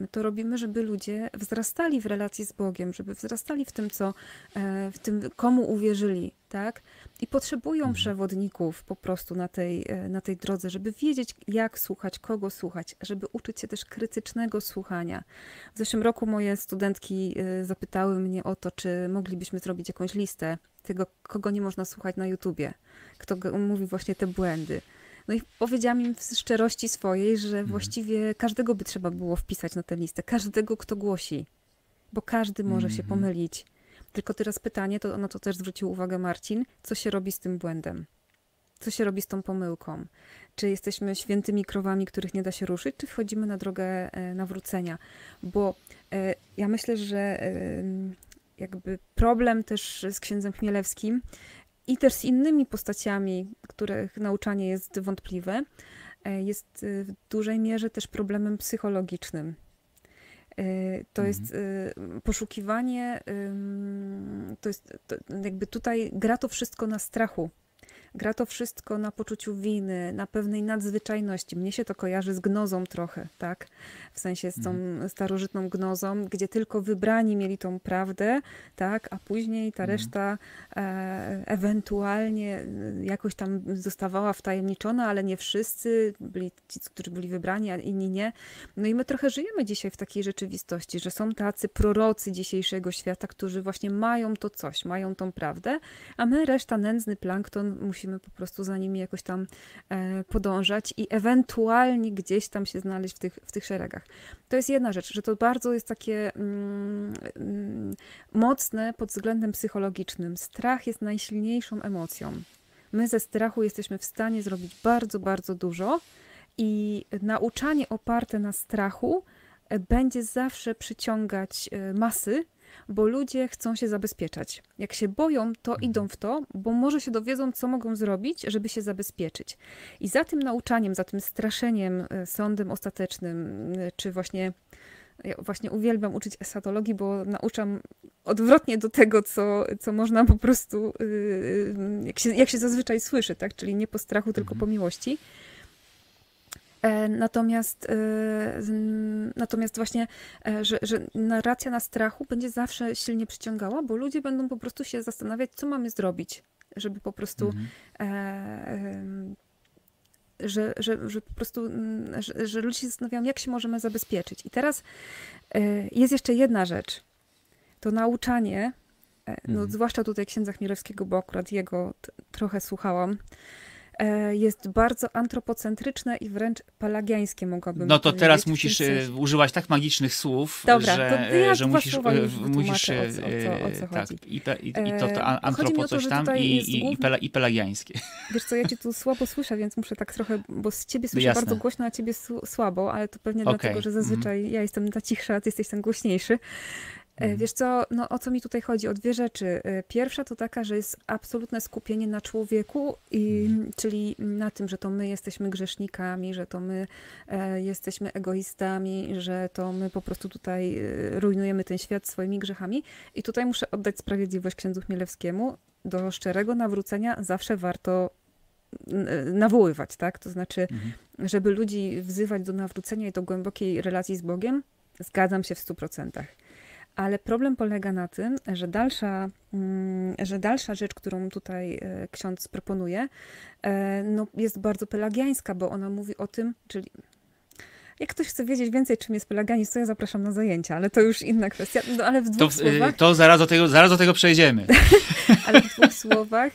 My to robimy, żeby ludzie wzrastali w relacji z Bogiem, żeby wzrastali w tym, co, e, w tym, komu uwierzyli, tak? I potrzebują mhm. przewodników po prostu na tej, e, na tej drodze, żeby wiedzieć, jak słuchać, kogo słuchać, żeby uczyć się też krytycznego słuchania. W zeszłym roku moje studentki e, zapytały mnie o to, czy moglibyśmy zrobić jakąś listę tego, kogo nie można słuchać na YouTubie, kto mówi właśnie te błędy. No i powiedziałam im w szczerości swojej, że mhm. właściwie każdego by trzeba było wpisać na tę listę, każdego, kto głosi, bo każdy może mhm. się pomylić. Tylko teraz pytanie, to na to też zwrócił uwagę Marcin, co się robi z tym błędem? Co się robi z tą pomyłką? Czy jesteśmy świętymi krowami, których nie da się ruszyć, czy wchodzimy na drogę e, nawrócenia? Bo e, ja myślę, że jakby problem też z księdzem Chmielewskim i też z innymi postaciami, których nauczanie jest wątpliwe, e, jest e, w dużej mierze też problemem psychologicznym. E, to mhm. jest poszukiwanie, to jest to jakby tutaj gra to wszystko na strachu. Gra to wszystko na poczuciu winy, na pewnej nadzwyczajności. Mnie się to kojarzy z gnozą trochę, tak? W sensie z tą starożytną gnozą, gdzie tylko wybrani mieli tą prawdę, tak? A później ta reszta e, ewentualnie e, jakoś tam zostawała wtajemniczona, ale nie wszyscy byli ci, którzy byli wybrani, a inni nie. No i my trochę żyjemy dzisiaj w takiej rzeczywistości, że są tacy prorocy dzisiejszego świata, którzy właśnie mają to coś, mają tą prawdę, a my, reszta nędzny plankton, musimy po prostu za nimi jakoś tam e, podążać i ewentualnie gdzieś tam się znaleźć w tych, w tych szeregach. To jest jedna rzecz, że to bardzo jest takie mm, mm, mocne pod względem psychologicznym. Strach jest najsilniejszą emocją. My ze strachu jesteśmy w stanie zrobić bardzo, bardzo dużo i nauczanie oparte na strachu e, będzie zawsze przyciągać e, masy, bo ludzie chcą się zabezpieczać. Jak się boją, to idą w to, bo może się dowiedzą, co mogą zrobić, żeby się zabezpieczyć. I za tym nauczaniem, za tym straszeniem, e, sądem ostatecznym, e, czy właśnie ja właśnie uwielbiam uczyć esatologii, bo nauczam odwrotnie do tego, co, co można po prostu, yy, jak się, jak się zazwyczaj słyszy, tak? czyli nie po strachu, tylko po miłości. E, Natomiast, e, natomiast właśnie, e, że, że narracja na strachu będzie zawsze silnie przyciągała, bo ludzie będą po prostu się zastanawiać, co mamy zrobić, żeby po prostu, e, em, że, że, że po prostu, że, że ludzie się zastanawiają, jak się możemy zabezpieczyć. I teraz e, jest jeszcze jedna rzecz. To nauczanie, e, no, zwłaszcza tutaj księdza Chmielewskiego, bo akurat jego trochę słuchałam, e, jest bardzo antropocentryczne i wręcz pelagiańskie, mogłabym No to teraz musisz sensie. e, używać tak magicznych słów, Dobra, że, to ja e, że musisz, e, musisz o co- o co- o co e, tak, chodzi. i, pe, i, i to, to E, antropo coś tam i, i, i, główny- pela, i pelagiańskie. Wiesz co, ja cię tu słabo słyszę, więc muszę tak trochę, bo z ciebie słyszę Jasne. bardzo głośno, a ciebie słabo, ale to pewnie Okej, dlatego, że zazwyczaj ja jestem ta cichsza, a ty jesteś ten głośniejszy. E, Wiesz co, no o co mi tutaj chodzi? O dwie rzeczy. E, Pierwsza to taka, że jest absolutne skupienie na człowieku, i, czyli na tym, że to my jesteśmy grzesznikami, że to my e, jesteśmy egoistami, że to my po prostu tutaj rujnujemy ten świat swoimi grzechami. I tutaj muszę oddać sprawiedliwość księdzu Chmielewskiemu. Do szczerego nawrócenia zawsze warto nawoływać, tak? To znaczy, żeby ludzi wzywać do nawrócenia i do głębokiej relacji z Bogiem, zgadzam się w stu procentach. Ale problem polega na tym, że dalsza, mm, że dalsza rzecz, którą tutaj e, ksiądz proponuje, e, no, jest bardzo pelagiańska, bo ona mówi o tym, czyli jak ktoś chce wiedzieć więcej, czym jest pelagianizm, to ja zapraszam na zajęcia, ale to już inna kwestia. No, ale w To, dwóch słowach, e, to zaraz, do tego, zaraz do tego przejdziemy. ale w dwóch słowach,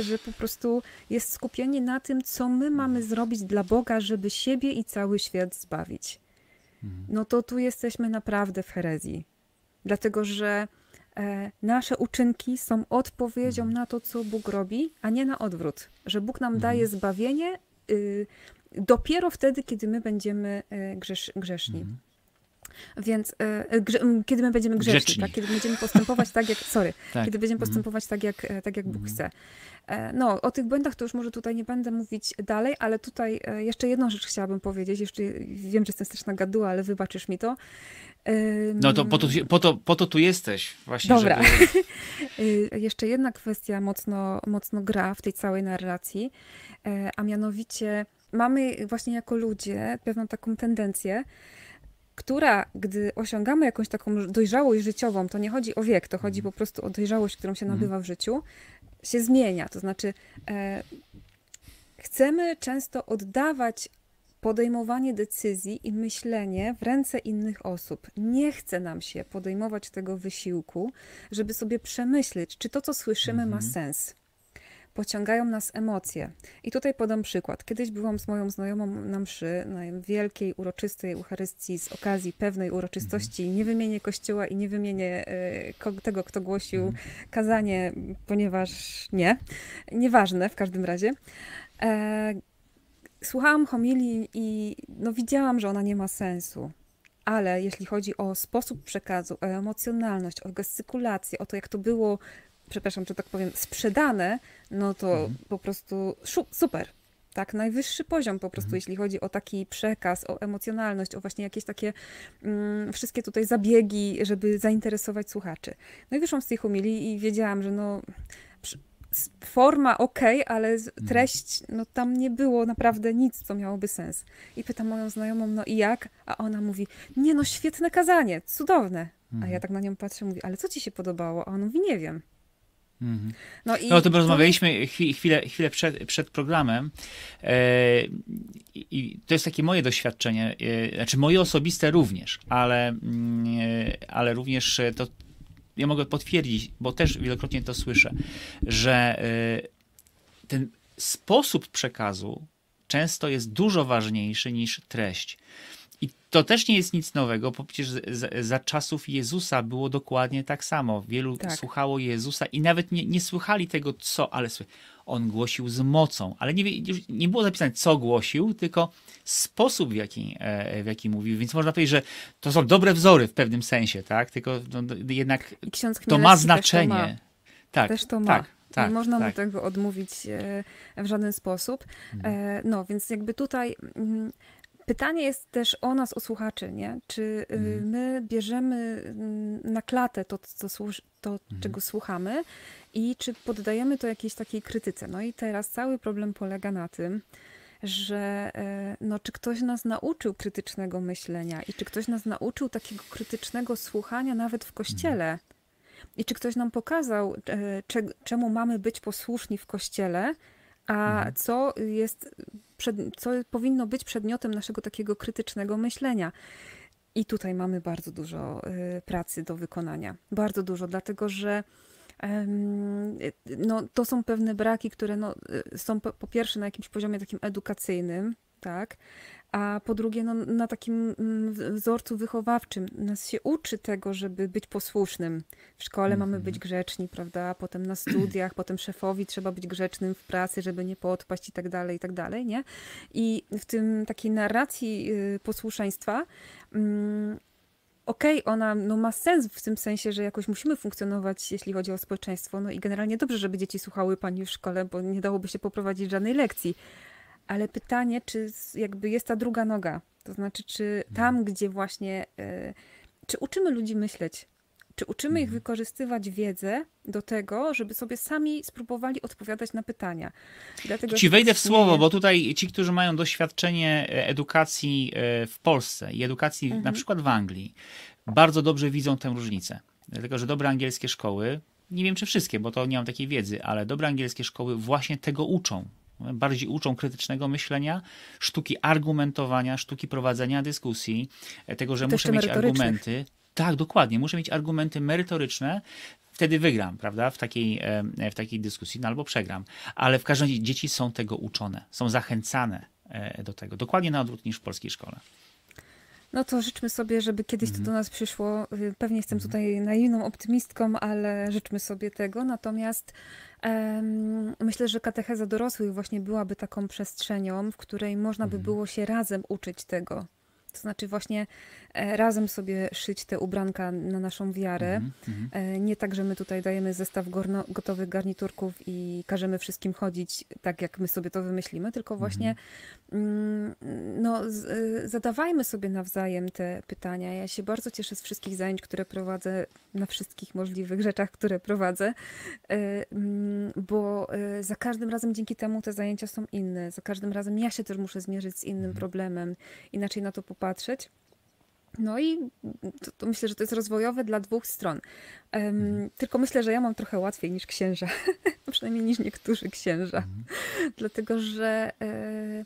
że po prostu jest skupienie na tym, co my mamy zrobić dla Boga, żeby siebie i cały świat zbawić. No to tu jesteśmy naprawdę w herezji. Dlatego, że e, nasze uczynki są odpowiedzią na to, co Bóg robi, a nie na odwrót. Że Bóg nam daje zbawienie y, dopiero wtedy, kiedy my będziemy e, grzesz, grzeszni. Więc e, grze, m, kiedy my będziemy Grzeczni. tak? kiedy będziemy postępować tak, jak. Sorry, Tak. kiedy będziemy Mhm. postępować tak, jak, e, tak, jak Bóg chce. E, No, o tych błędach to już może tutaj nie będę mówić dalej, ale tutaj e, jeszcze jedną rzecz chciałabym powiedzieć. Jeszcze wiem, że jestem straszna gaduła, ale wybaczysz mi to. No to po to, po to, po to tu jesteś właśnie, Dobra. żeby... Jeszcze jedna kwestia mocno, mocno gra w tej całej narracji, e, a mianowicie mamy właśnie jako ludzie pewną taką tendencję, która, gdy osiągamy jakąś taką dojrzałość życiową, to nie chodzi o wiek, to chodzi po prostu o dojrzałość, którą się nabywa w życiu, się zmienia. To znaczy, e, chcemy często oddawać podejmowanie decyzji i myślenie w ręce innych osób. Nie chce nam się podejmować tego wysiłku, żeby sobie przemyśleć, czy to, co słyszymy, ma sens. Pociągają nas emocje. I tutaj podam przykład. Kiedyś byłam z moją znajomą na mszy, na wielkiej, uroczystej Eucharystii z okazji pewnej uroczystości. Nie wymienię kościoła i nie wymienię e, tego, kto głosił kazanie, ponieważ nie. Nieważne w każdym razie. E, słuchałam homilii i no, widziałam, że ona nie ma sensu. Ale jeśli chodzi o sposób przekazu, o emocjonalność, o gestykulację, o to, jak to było, przepraszam, że tak powiem, sprzedane, no to po prostu super. Tak, najwyższy poziom po prostu, jeśli chodzi o taki przekaz, o emocjonalność, o właśnie jakieś takie mm, wszystkie tutaj zabiegi, żeby zainteresować słuchaczy. No i wyszłam z tej homilii i wiedziałam, że no forma ok, ale z- treść, no tam nie było naprawdę nic, co miałoby sens. I pytam moją znajomą, no i jak? A ona mówi, nie no, świetne kazanie, cudowne. A ja tak na nią patrzę, mówię, ale co ci się podobało? A on mówi, nie wiem. No, i No o tym to- rozmawialiśmy chwi- chwilę, chwilę przed, przed programem e, i to jest takie moje doświadczenie, e, znaczy moje osobiste również, ale, mm, ale również to ja mogę potwierdzić, bo też wielokrotnie to słyszę, że e, ten sposób przekazu często jest dużo ważniejszy niż treść. I to też nie jest nic nowego, bo przecież za czasów Jezusa było dokładnie tak samo. Wielu Tak. słuchało Jezusa i nawet nie, nie słuchali tego, co, ale on głosił z mocą, ale nie, nie było zapisane, co głosił, tylko sposób, w jaki, e, w jaki mówił. Więc można powiedzieć, że to są dobre wzory w pewnym sensie, tak? Tylko no, no, jednak to ma znaczenie. Też to ma. Tak, Też to ma. tak, tak, nie można mu tak. tego odmówić e, w żaden sposób. Mhm. E, No, więc jakby tutaj mm, pytanie jest też o nas, o słuchaczy, nie? Czy y, Mhm. my bierzemy mm, na klatę to, co to Mhm. czego słuchamy i czy poddajemy to jakiejś takiej krytyce. No i teraz cały problem polega na tym, że e, no, czy ktoś nas nauczył krytycznego myślenia i czy ktoś nas nauczył takiego krytycznego słuchania nawet w kościele. I czy ktoś nam pokazał, e, cze- czemu mamy być posłuszni w kościele, a co jest, przed, co powinno być przedmiotem naszego takiego krytycznego myślenia. I tutaj mamy bardzo dużo e, pracy do wykonania. Bardzo dużo, dlatego że no, to są pewne braki, które no, e, są po, po pierwsze na jakimś poziomie takim edukacyjnym, tak? A po drugie, no, na takim mm, wzorcu wychowawczym. Nas się uczy tego, żeby być posłusznym. W szkole mamy być grzeczni, prawda? Potem na studiach, potem szefowi trzeba być grzecznym w pracy, żeby nie podpaść i tak dalej, i tak dalej, nie? I w tym takiej narracji y, posłuszeństwa mm, okej, ona no, ma sens w tym sensie, że jakoś musimy funkcjonować, jeśli chodzi o społeczeństwo. No i generalnie dobrze, żeby dzieci słuchały pani w szkole, bo nie dałoby się poprowadzić żadnej lekcji. Ale pytanie, czy jakby jest ta druga noga? To znaczy, czy tam, gdzie właśnie, e, czy uczymy ludzi myśleć? Czy uczymy ich wykorzystywać wiedzę do tego, żeby sobie sami spróbowali odpowiadać na pytania? Dlatego Ci wejdę w słowo, bo tutaj ci, którzy mają doświadczenie e, edukacji e, w Polsce i edukacji na Mhm. przykład w Anglii, bardzo dobrze widzą tę różnicę. Dlatego, że dobre angielskie szkoły, nie wiem czy wszystkie, bo to nie mam takiej wiedzy, ale dobre angielskie szkoły właśnie tego uczą. Bardziej uczą krytycznego myślenia, sztuki argumentowania, sztuki prowadzenia dyskusji, e, tego, że muszę mieć argumenty. Tak, dokładnie. Muszę mieć argumenty merytoryczne, wtedy wygram, prawda, w takiej, e, w takiej dyskusji, no albo przegram. Ale w każdym razie dzieci są tego uczone, są zachęcane e, do tego. Dokładnie na odwrót niż w polskiej szkole. No to życzmy sobie, żeby kiedyś Mhm. to do nas przyszło. Y, Pewnie jestem tutaj naiwną optymistką, ale życzmy sobie tego. Natomiast em, myślę, że katecheza dorosłych właśnie byłaby taką przestrzenią, w której można Mhm. by było się razem uczyć tego. To znaczy właśnie e, razem sobie szyć te ubranka na naszą wiarę. Mhm, E, Nie tak, że my tutaj dajemy zestaw gorno, gotowych garniturków i każemy wszystkim chodzić tak, jak my sobie to wymyślimy, tylko właśnie mm, no, y, zadawajmy sobie nawzajem te pytania. Ja się bardzo cieszę z wszystkich zajęć, które prowadzę, na wszystkich możliwych rzeczach, które prowadzę, e, mm, bo e, za każdym razem dzięki temu te zajęcia są inne. Za każdym razem ja się też muszę zmierzyć z innym problemem, inaczej na to popatrzeć. No i to, to myślę, że to jest rozwojowe dla dwóch stron. Em, Tylko myślę, że ja mam trochę łatwiej niż księża, przynajmniej niż niektórzy księża, dlatego że e,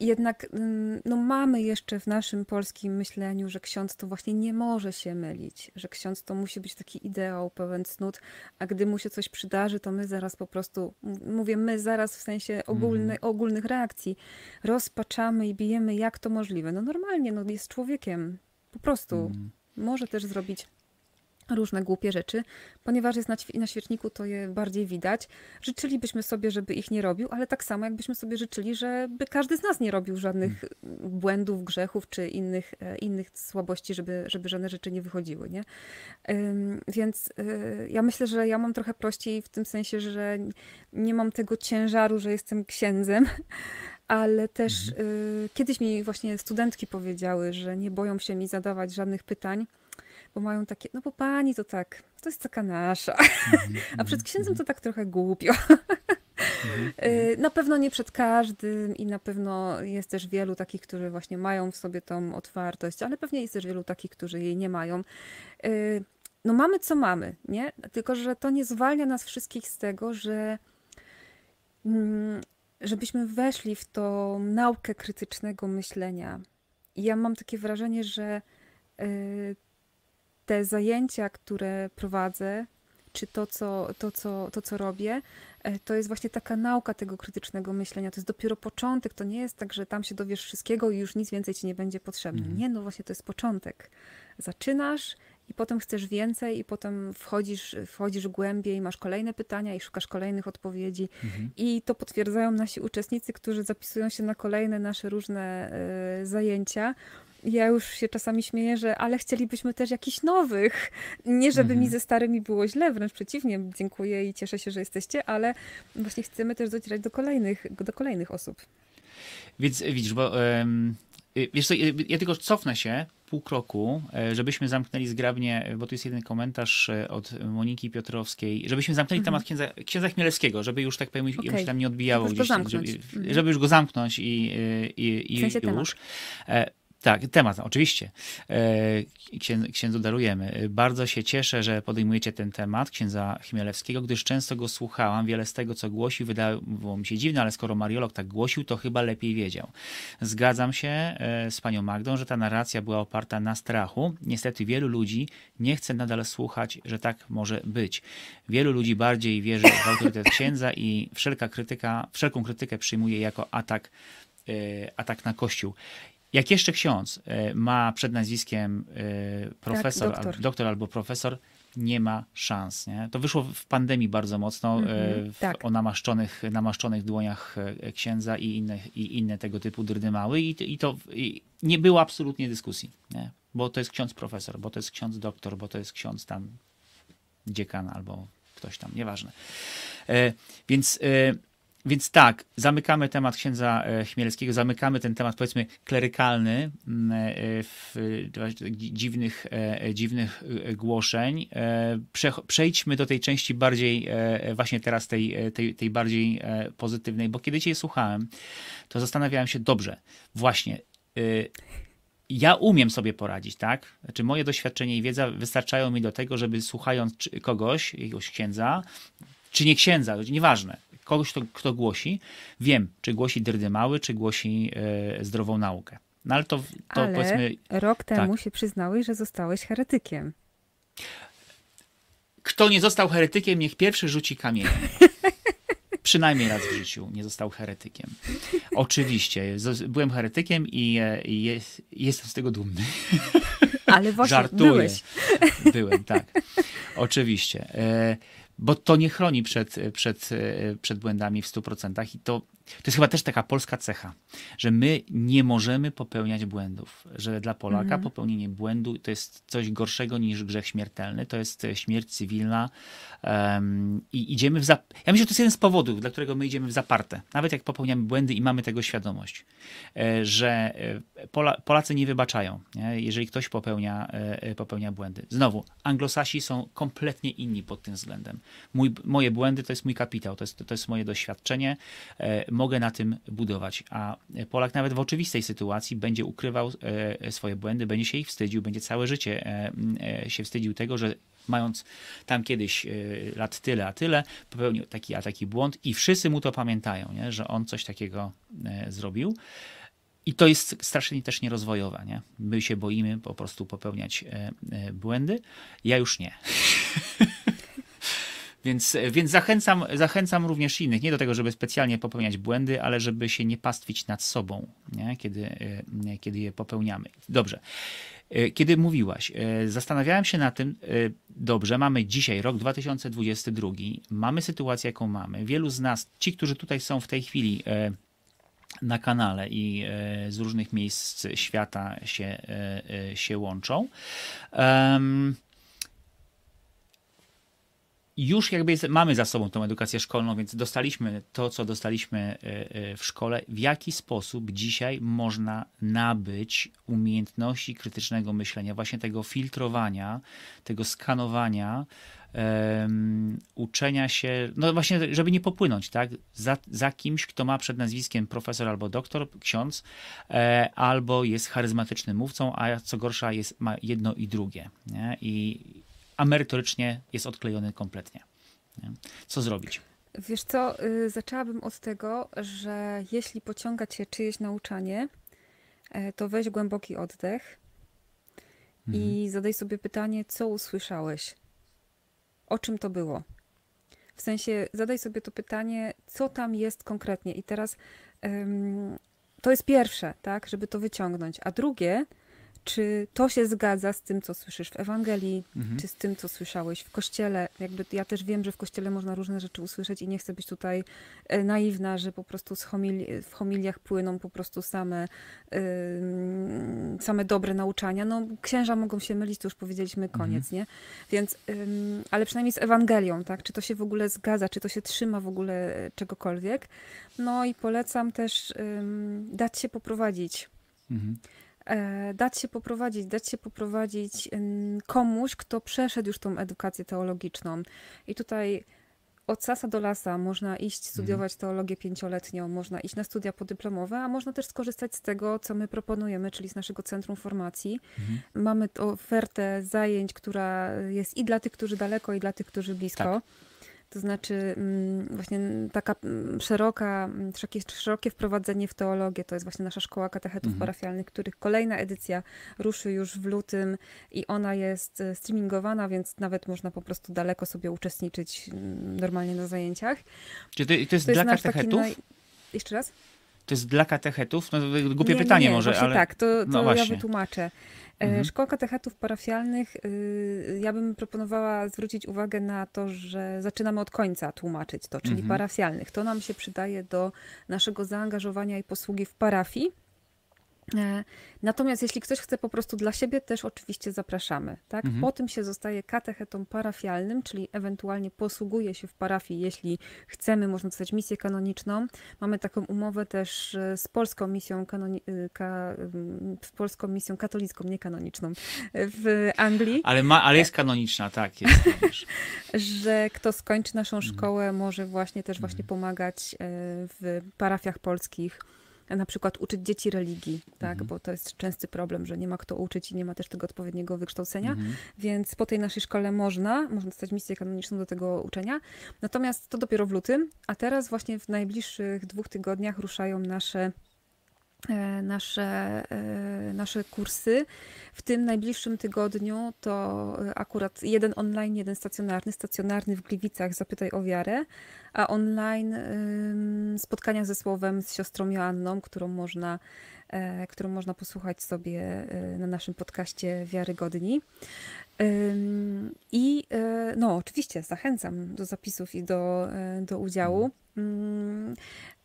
jednak mm, no, mamy jeszcze w naszym polskim myśleniu, że ksiądz to właśnie nie może się mylić, że ksiądz to musi być taki ideał pełen cnót, a gdy mu się coś przydarzy, to my zaraz po prostu, mówię my zaraz w sensie ogólny, ogólnych reakcji, rozpaczamy i bijemy jak to możliwe. No normalnie, no jest człowiekiem, po prostu może też zrobić różne głupie rzeczy, ponieważ jest na, na świeczniku, to je bardziej widać. Życzylibyśmy sobie, żeby ich nie robił, ale tak samo jakbyśmy sobie życzyli, żeby każdy z nas nie robił żadnych błędów, grzechów czy innych, e, innych słabości, żeby, żeby żadne rzeczy nie wychodziły, nie? Więc y, ja myślę, że ja mam trochę prościej w tym sensie, że nie mam tego ciężaru, że jestem księdzem, ale też y, kiedyś mi właśnie studentki powiedziały, że nie boją się mi zadawać żadnych pytań, bo mają takie, no bo pani to tak, to jest taka nasza, a przed księdzem to tak trochę głupio. Y, Na pewno nie przed każdym i na pewno jest też wielu takich, którzy właśnie mają w sobie tą otwartość, ale pewnie jest też wielu takich, którzy jej nie mają. Y, No mamy co mamy, nie? Tylko, że to nie zwalnia nas wszystkich z tego, że mm, żebyśmy weszli w tą naukę krytycznego myślenia. I ja mam takie wrażenie, że y, te zajęcia, które prowadzę, czy to, co, to, co, to, co robię, e, to jest właśnie taka nauka tego krytycznego myślenia. To jest dopiero początek. To nie jest tak, że tam się dowiesz wszystkiego i już nic więcej ci nie będzie potrzebne. Nie, no właśnie to jest początek. Zaczynasz i potem chcesz więcej, i potem wchodzisz, wchodzisz głębiej, masz kolejne pytania i szukasz kolejnych odpowiedzi. I to potwierdzają nasi uczestnicy, którzy zapisują się na kolejne nasze różne e, zajęcia. Ja już się czasami śmieję, że ale chcielibyśmy też jakichś nowych. Nie, żeby mi ze starymi było źle, wręcz przeciwnie, dziękuję i cieszę się, że jesteście, ale właśnie chcemy też docierać do kolejnych, do kolejnych osób. Więc widzisz, bo y, wiesz co, y, ja tylko cofnę się pół kroku, e, żebyśmy zamknęli zgrabnie, bo tu jest jeden komentarz e, od Moniki Piotrowskiej, żebyśmy zamknęli temat księdza, księdza Chmielewskiego, żeby już tak powiem, okay. się tam nie odbijało gdzieś, żeby. Mhm. żeby już go zamknąć i, i, i, W sensie już. temat. Tak, temat, oczywiście. E, księ, księdzu darujemy. Bardzo się cieszę, że podejmujecie ten temat księdza Chmielewskiego, gdyż często go słuchałam. Wiele z tego, co głosił, wydało mi się dziwne, ale skoro Mariolog tak głosił, to chyba lepiej wiedział. Zgadzam się e, z panią Magdą, że ta narracja była oparta na strachu. Niestety wielu ludzi nie chce nadal słuchać, że tak może być. Wielu ludzi bardziej wierzy w autorytet księdza i wszelka krytyka, wszelką krytykę przyjmuje jako atak, e, atak na Kościół. Jak jeszcze ksiądz e, ma przed nazwiskiem e, profesor, Tak, doktor. al- doktor albo profesor, nie ma szans. Nie? To wyszło w pandemii bardzo mocno Mhm, e, w, tak. o namaszczonych, namaszczonych dłoniach księdza i inne, i inne tego typu dyrdymały i, to- i to i nie było absolutnie dyskusji, nie? bo to jest ksiądz profesor, bo to jest ksiądz doktor, bo to jest ksiądz tam dziekan albo ktoś tam, nieważne. E, więc, e, więc tak, zamykamy temat księdza e, Chmielskiego, zamykamy ten temat powiedzmy klerykalny m, e, w dziwnych, e, dziwnych głoszeń. Prze- Przejdźmy do tej części bardziej, właśnie teraz tej, tej, tej bardziej pozytywnej, bo kiedy cię słuchałem, to zastanawiałem się, dobrze, właśnie, ja umiem sobie poradzić, tak? Znaczy moje doświadczenie i wiedza wystarczają mi do tego, żeby słuchając kogoś, jakiegoś księdza, czy nie księdza, nieważne, kogoś, kto, kto głosi, wiem, czy głosi dyrdymały, czy głosi e, zdrową naukę. No ale to, to Ale powiedzmy, rok temu tak. się przyznałeś, że zostałeś heretykiem. kto nie został heretykiem, niech pierwszy rzuci kamieniem. Przynajmniej raz w życiu nie został heretykiem. Oczywiście, byłem heretykiem i, e, i jest, jestem z tego dumny. Ale właśnie Żartuję. byłeś. Byłem, tak. Oczywiście. E, Bo to nie chroni przed, przed, przed błędami w 100%. I to, to jest chyba też taka polska cecha, że my nie możemy popełniać błędów. Że dla Polaka popełnienie błędu to jest coś gorszego niż grzech śmiertelny. To jest e, śmierć cywilna. em, I idziemy w. Zap- ja myślę, że to jest jeden z powodów, dla którego my idziemy w zaparte. Nawet jak popełniamy błędy i mamy tego świadomość, e, że e, Pola, Polacy nie wybaczają, nie? jeżeli ktoś popełnia, popełnia błędy. Znowu, anglosasi są kompletnie inni pod tym względem. Mój, moje błędy to jest mój kapitał, to jest, to jest moje doświadczenie, mogę na tym budować. A Polak nawet w oczywistej sytuacji będzie ukrywał e, swoje błędy, będzie się ich wstydził, będzie całe życie e, e, się wstydził tego, że mając tam kiedyś e, lat tyle, a tyle, popełnił taki a taki błąd i wszyscy mu to pamiętają, nie? że on coś takiego e, zrobił. I to jest strasznie też nierozwojowe. Nie? My się boimy po prostu popełniać e, e, błędy. Ja już nie. Więc, więc zachęcam, zachęcam również innych, nie do tego, żeby specjalnie popełniać błędy, ale żeby się nie pastwić nad sobą, nie? Kiedy, e, kiedy je popełniamy. Dobrze. E, Kiedy mówiłaś, e, zastanawiałem się na tym, dobrze, mamy dzisiaj rok 2022, mamy sytuację, jaką mamy. Wielu z nas, ci, którzy tutaj są w tej chwili na kanale i z różnych miejsc świata się, się łączą. Już jakby jest, mamy za sobą tą edukację szkolną, więc dostaliśmy to, co dostaliśmy e, e, w szkole. W jaki sposób dzisiaj można nabyć umiejętności krytycznego myślenia, właśnie tego filtrowania, tego skanowania, um, uczenia się, no właśnie, żeby nie popłynąć, tak, za, za kimś, kto ma przed nazwiskiem profesor albo doktor, ksiądz, e, albo jest charyzmatycznym mówcą, a co gorsza jest, ma jedno i drugie, nie? I, a merytorycznie jest odklejony kompletnie. Nie? Co zrobić? Wiesz co, y, zaczęłabym od tego, że jeśli pociąga cię czyjeś nauczanie, e, to weź głęboki oddech mhm. i zadaj sobie pytanie, co usłyszałeś? O czym to było? W sensie zadaj sobie to pytanie, co tam jest konkretnie. I teraz ym, to jest pierwsze, tak, żeby to wyciągnąć. A drugie, czy to się zgadza z tym, co słyszysz w Ewangelii, mhm. czy z tym, co słyszałeś w kościele? Jakby ja też wiem, że w kościele można różne rzeczy usłyszeć i nie chcę być tutaj e, naiwna, że po prostu homili w homiliach płyną po prostu same, yy, same dobre nauczania. No, księża mogą się mylić, to już powiedzieliśmy, mhm. koniec, mhm. nie? Więc, yy, ale przynajmniej z Ewangelią, tak? Czy to się w ogóle zgadza, czy to się trzyma w ogóle czegokolwiek? No i polecam też yy, dać się poprowadzić. Mhm. E, dać się poprowadzić, dać się poprowadzić komuś, kto przeszedł już tą edukację teologiczną. I tutaj od sasa do lasa można iść mhm. studiować teologię pięcioletnią, można iść na studia podyplomowe, a można też skorzystać z tego, co my proponujemy, czyli z naszego centrum formacji. Mhm. Mamy ofertę zajęć, która jest i dla tych, którzy daleko, i dla tych, którzy blisko. Tak. To znaczy mm, właśnie taka mm, szeroka, mm, szerokie wprowadzenie w teologię, to jest właśnie nasza szkoła katechetów mhm. parafialnych, których kolejna edycja ruszy już w lutym i ona jest e, streamingowana, więc nawet można po prostu daleko sobie uczestniczyć normalnie na zajęciach. Czy to, to jest to dla jest katechetów? Naj... Jeszcze raz? To jest dla katechetów? No, głupie nie, pytanie nie, nie, może, ale... tak, to, to no ja wytłumaczę. E, mhm. Szkoła katechetów parafialnych, y, ja bym proponowała zwrócić uwagę na to, że zaczynamy od końca tłumaczyć to, czyli mhm. parafialnych. To nam się przydaje do naszego zaangażowania i posługi w parafii. E, natomiast jeśli ktoś chce po prostu dla siebie, też oczywiście zapraszamy. Tak? Mhm. Po tym się zostaje katechetą parafialnym, czyli ewentualnie posługuje się w parafii, jeśli chcemy, można dostać misję kanoniczną. Mamy taką umowę też e, z polską misją, kanoni- e, ka- polską misją katolicką, nie kanoniczną, w Anglii. Ale, ma, ale jest kanoniczna, tak. Jest że kto skończy naszą mhm. szkołę, może właśnie też właśnie mhm. pomagać w parafiach polskich na przykład uczyć dzieci religii, tak, mhm. bo to jest częsty problem, że nie ma kto uczyć i nie ma też tego odpowiedniego wykształcenia, mhm. więc po tej naszej szkole można, można dostać misję kanoniczną do tego uczenia, natomiast to dopiero w lutym, a teraz właśnie w najbliższych dwóch tygodniach ruszają nasze nasze, e, nasze kursy. W tym najbliższym tygodniu to akurat jeden online, jeden stacjonarny. Stacjonarny w Gliwicach Zapytaj o wiarę, a online spotkania ze słowem z siostrą Joanną, którą można, e, którą można posłuchać sobie na naszym podcaście Wiarygodni. I no, oczywiście zachęcam do zapisów i do, do udziału. Mm,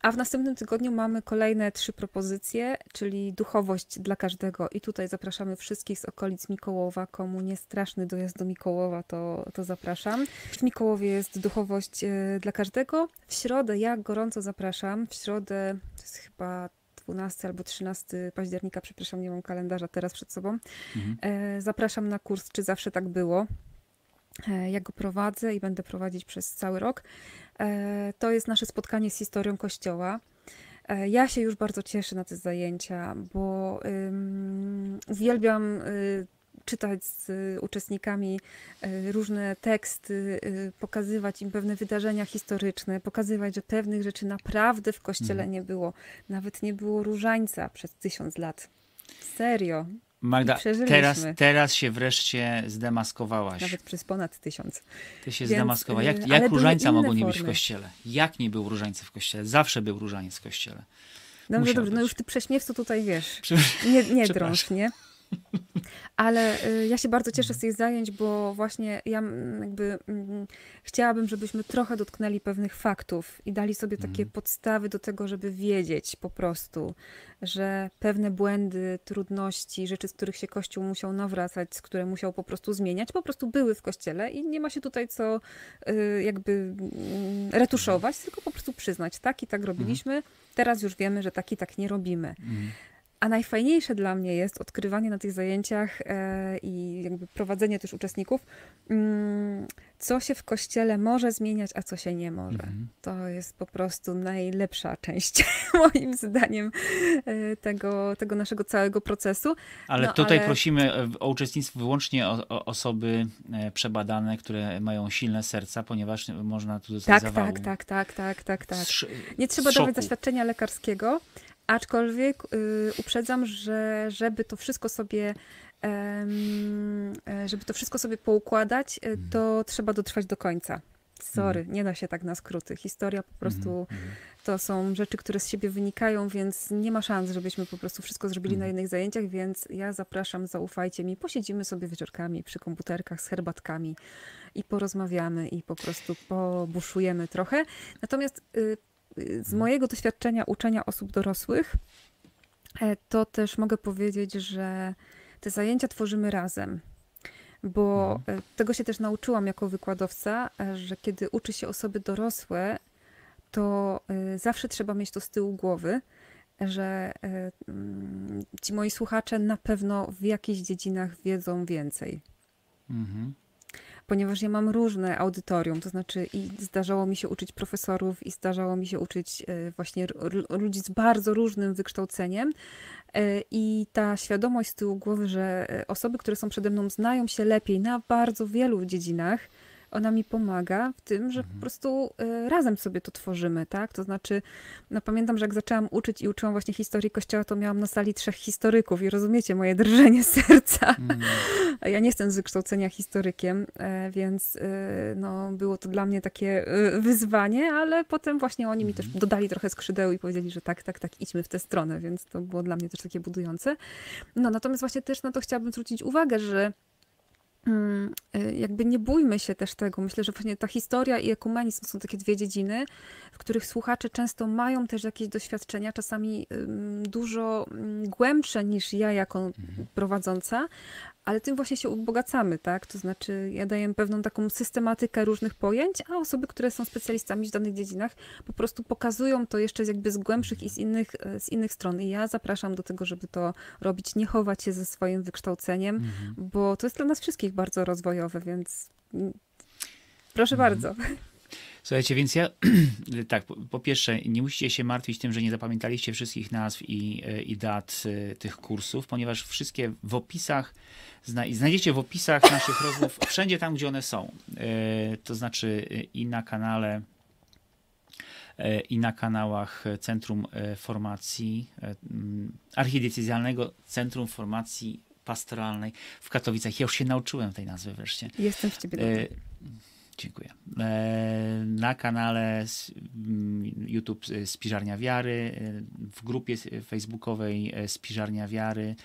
a w następnym tygodniu mamy kolejne trzy propozycje, czyli duchowość dla każdego. I tutaj zapraszamy wszystkich z okolic Mikołowa. Komu nie straszny dojazd do Mikołowa, to, to zapraszam. W Mikołowie jest duchowość e, dla każdego. W środę ja gorąco zapraszam. W środę to jest chyba 12 albo 13 października, przepraszam, nie mam kalendarza teraz przed sobą. Mhm. E, zapraszam na kurs, czy zawsze tak było. E, ja go prowadzę i będę prowadzić przez cały rok. E, to jest nasze spotkanie z historią Kościoła. E, ja się już bardzo cieszę na te zajęcia, bo um, uwielbiam y, czytać z uczestnikami y, różne teksty, y, pokazywać im pewne wydarzenia historyczne, pokazywać, że pewnych rzeczy naprawdę w kościele mhm. nie było. Nawet nie było różańca przez tysiąc lat. Serio. Magda, teraz, teraz się wreszcie zdemaskowałaś. Nawet przez ponad tysiąc. Ty się zdemaskowałaś. Jak, jak różańca mogło nie być w kościele? Jak nie był różańca w kościele? Zawsze był różaniec w kościele. Dobrze, dobrze. No już ty prześmiewcu tutaj wiesz. Nie, nie drąż, nie? Ale y, ja się bardzo cieszę z tych zajęć, bo właśnie ja mm, jakby mm, chciałabym, żebyśmy trochę dotknęli pewnych faktów i dali sobie takie podstawy do tego, żeby wiedzieć po prostu, że pewne błędy, trudności, rzeczy, z których się Kościół musiał nawracać, z które musiał po prostu zmieniać, po prostu były w Kościele i nie ma się tutaj co y, jakby mm, retuszować, tylko po prostu przyznać, tak i tak robiliśmy, teraz już wiemy, że tak i tak nie robimy. A najfajniejsze dla mnie jest odkrywanie na tych zajęciach e, i jakby prowadzenie też uczestników, mm, co się w kościele może zmieniać, a co się nie może. To jest po prostu najlepsza część, moim zdaniem, e, tego, tego naszego całego procesu. Ale No, tutaj ale- prosimy e, o uczestnictwo wyłącznie o, o osoby e, przebadane, które mają silne serca, ponieważ można tu dostać Tak, zawału. tak, tak, tak, tak, tak, tak. Z- Nie trzeba dawać zaświadczenia lekarskiego, aczkolwiek y, uprzedzam, że żeby to wszystko sobie e, żeby to wszystko sobie poukładać, y, to trzeba dotrwać do końca. Sorry, nie da się tak na skróty. Historia po prostu to są rzeczy, które z siebie wynikają, więc nie ma szans, żebyśmy po prostu wszystko zrobili na jednych zajęciach, więc ja zapraszam, zaufajcie mi. Posiedzimy sobie wieczorkami przy komputerkach z herbatkami i porozmawiamy i po prostu pobuszujemy trochę. Natomiast y, z mojego doświadczenia uczenia osób dorosłych, e, to też mogę powiedzieć, że te zajęcia tworzymy razem. Bo e, tego się też nauczyłam jako wykładowca, e, że kiedy uczy się osoby dorosłe, to zawsze trzeba mieć to z tyłu głowy, że mm, ci moi słuchacze na pewno w jakichś dziedzinach wiedzą więcej. Mhm. Ponieważ ja mam różne audytorium, to znaczy i zdarzało mi się uczyć profesorów, i zdarzało mi się uczyć y, właśnie ludzi z bardzo różnym wykształceniem. Y, I ta świadomość z tyłu głowy, że y, osoby, które są przede mną, znają się lepiej na bardzo wielu dziedzinach, ona mi pomaga w tym, że po prostu y, razem sobie to tworzymy, tak? To znaczy, no pamiętam, że jak zaczęłam uczyć i uczyłam właśnie historii Kościoła, to miałam na sali trzech historyków i rozumiecie moje drżenie serca. A ja nie jestem z wykształcenia historykiem, e, więc e, no, było to dla mnie takie e, wyzwanie, ale potem właśnie oni mi też dodali trochę skrzydeł i powiedzieli, że tak, tak, tak, idźmy w tę stronę, więc to było dla mnie też takie budujące. No natomiast właśnie też na to chciałabym zwrócić uwagę, że mm, jakby nie bójmy się też tego. Myślę, że właśnie ta historia i ekumenizm są takie dwie dziedziny, w których słuchacze często mają też jakieś doświadczenia, czasami dużo ym, głębsze niż ja jako prowadząca, ale tym właśnie się ubogacamy, tak? To znaczy ja daję pewną taką systematykę różnych pojęć, a osoby, które są specjalistami w danych dziedzinach, po prostu pokazują to jeszcze jakby z głębszych i z innych, e, z innych stron. I ja zapraszam do tego, żeby to robić, nie chować się ze swoim wykształceniem, bo to jest dla nas wszystkich bardzo rozwojowe, więc mm, proszę bardzo. Słuchajcie, więc ja tak, po, po pierwsze, nie musicie się martwić tym, że nie zapamiętaliście wszystkich nazw i, e, i dat e, tych kursów, ponieważ wszystkie w opisach, zna, znajdziecie w opisach naszych rozmów wszędzie tam, gdzie one są. E, To znaczy i na kanale i na kanałach Centrum Formacji, mm, Archidiecezjalnego Centrum Formacji Pastoralnej w Katowicach. Ja już się nauczyłem tej nazwy wreszcie. Jestem z ciebie E. Dziękuję. E, Na kanale s- m, YouTube e, Spiżarnia Wiary, e, w grupie facebookowej Spiżarnia Wiary,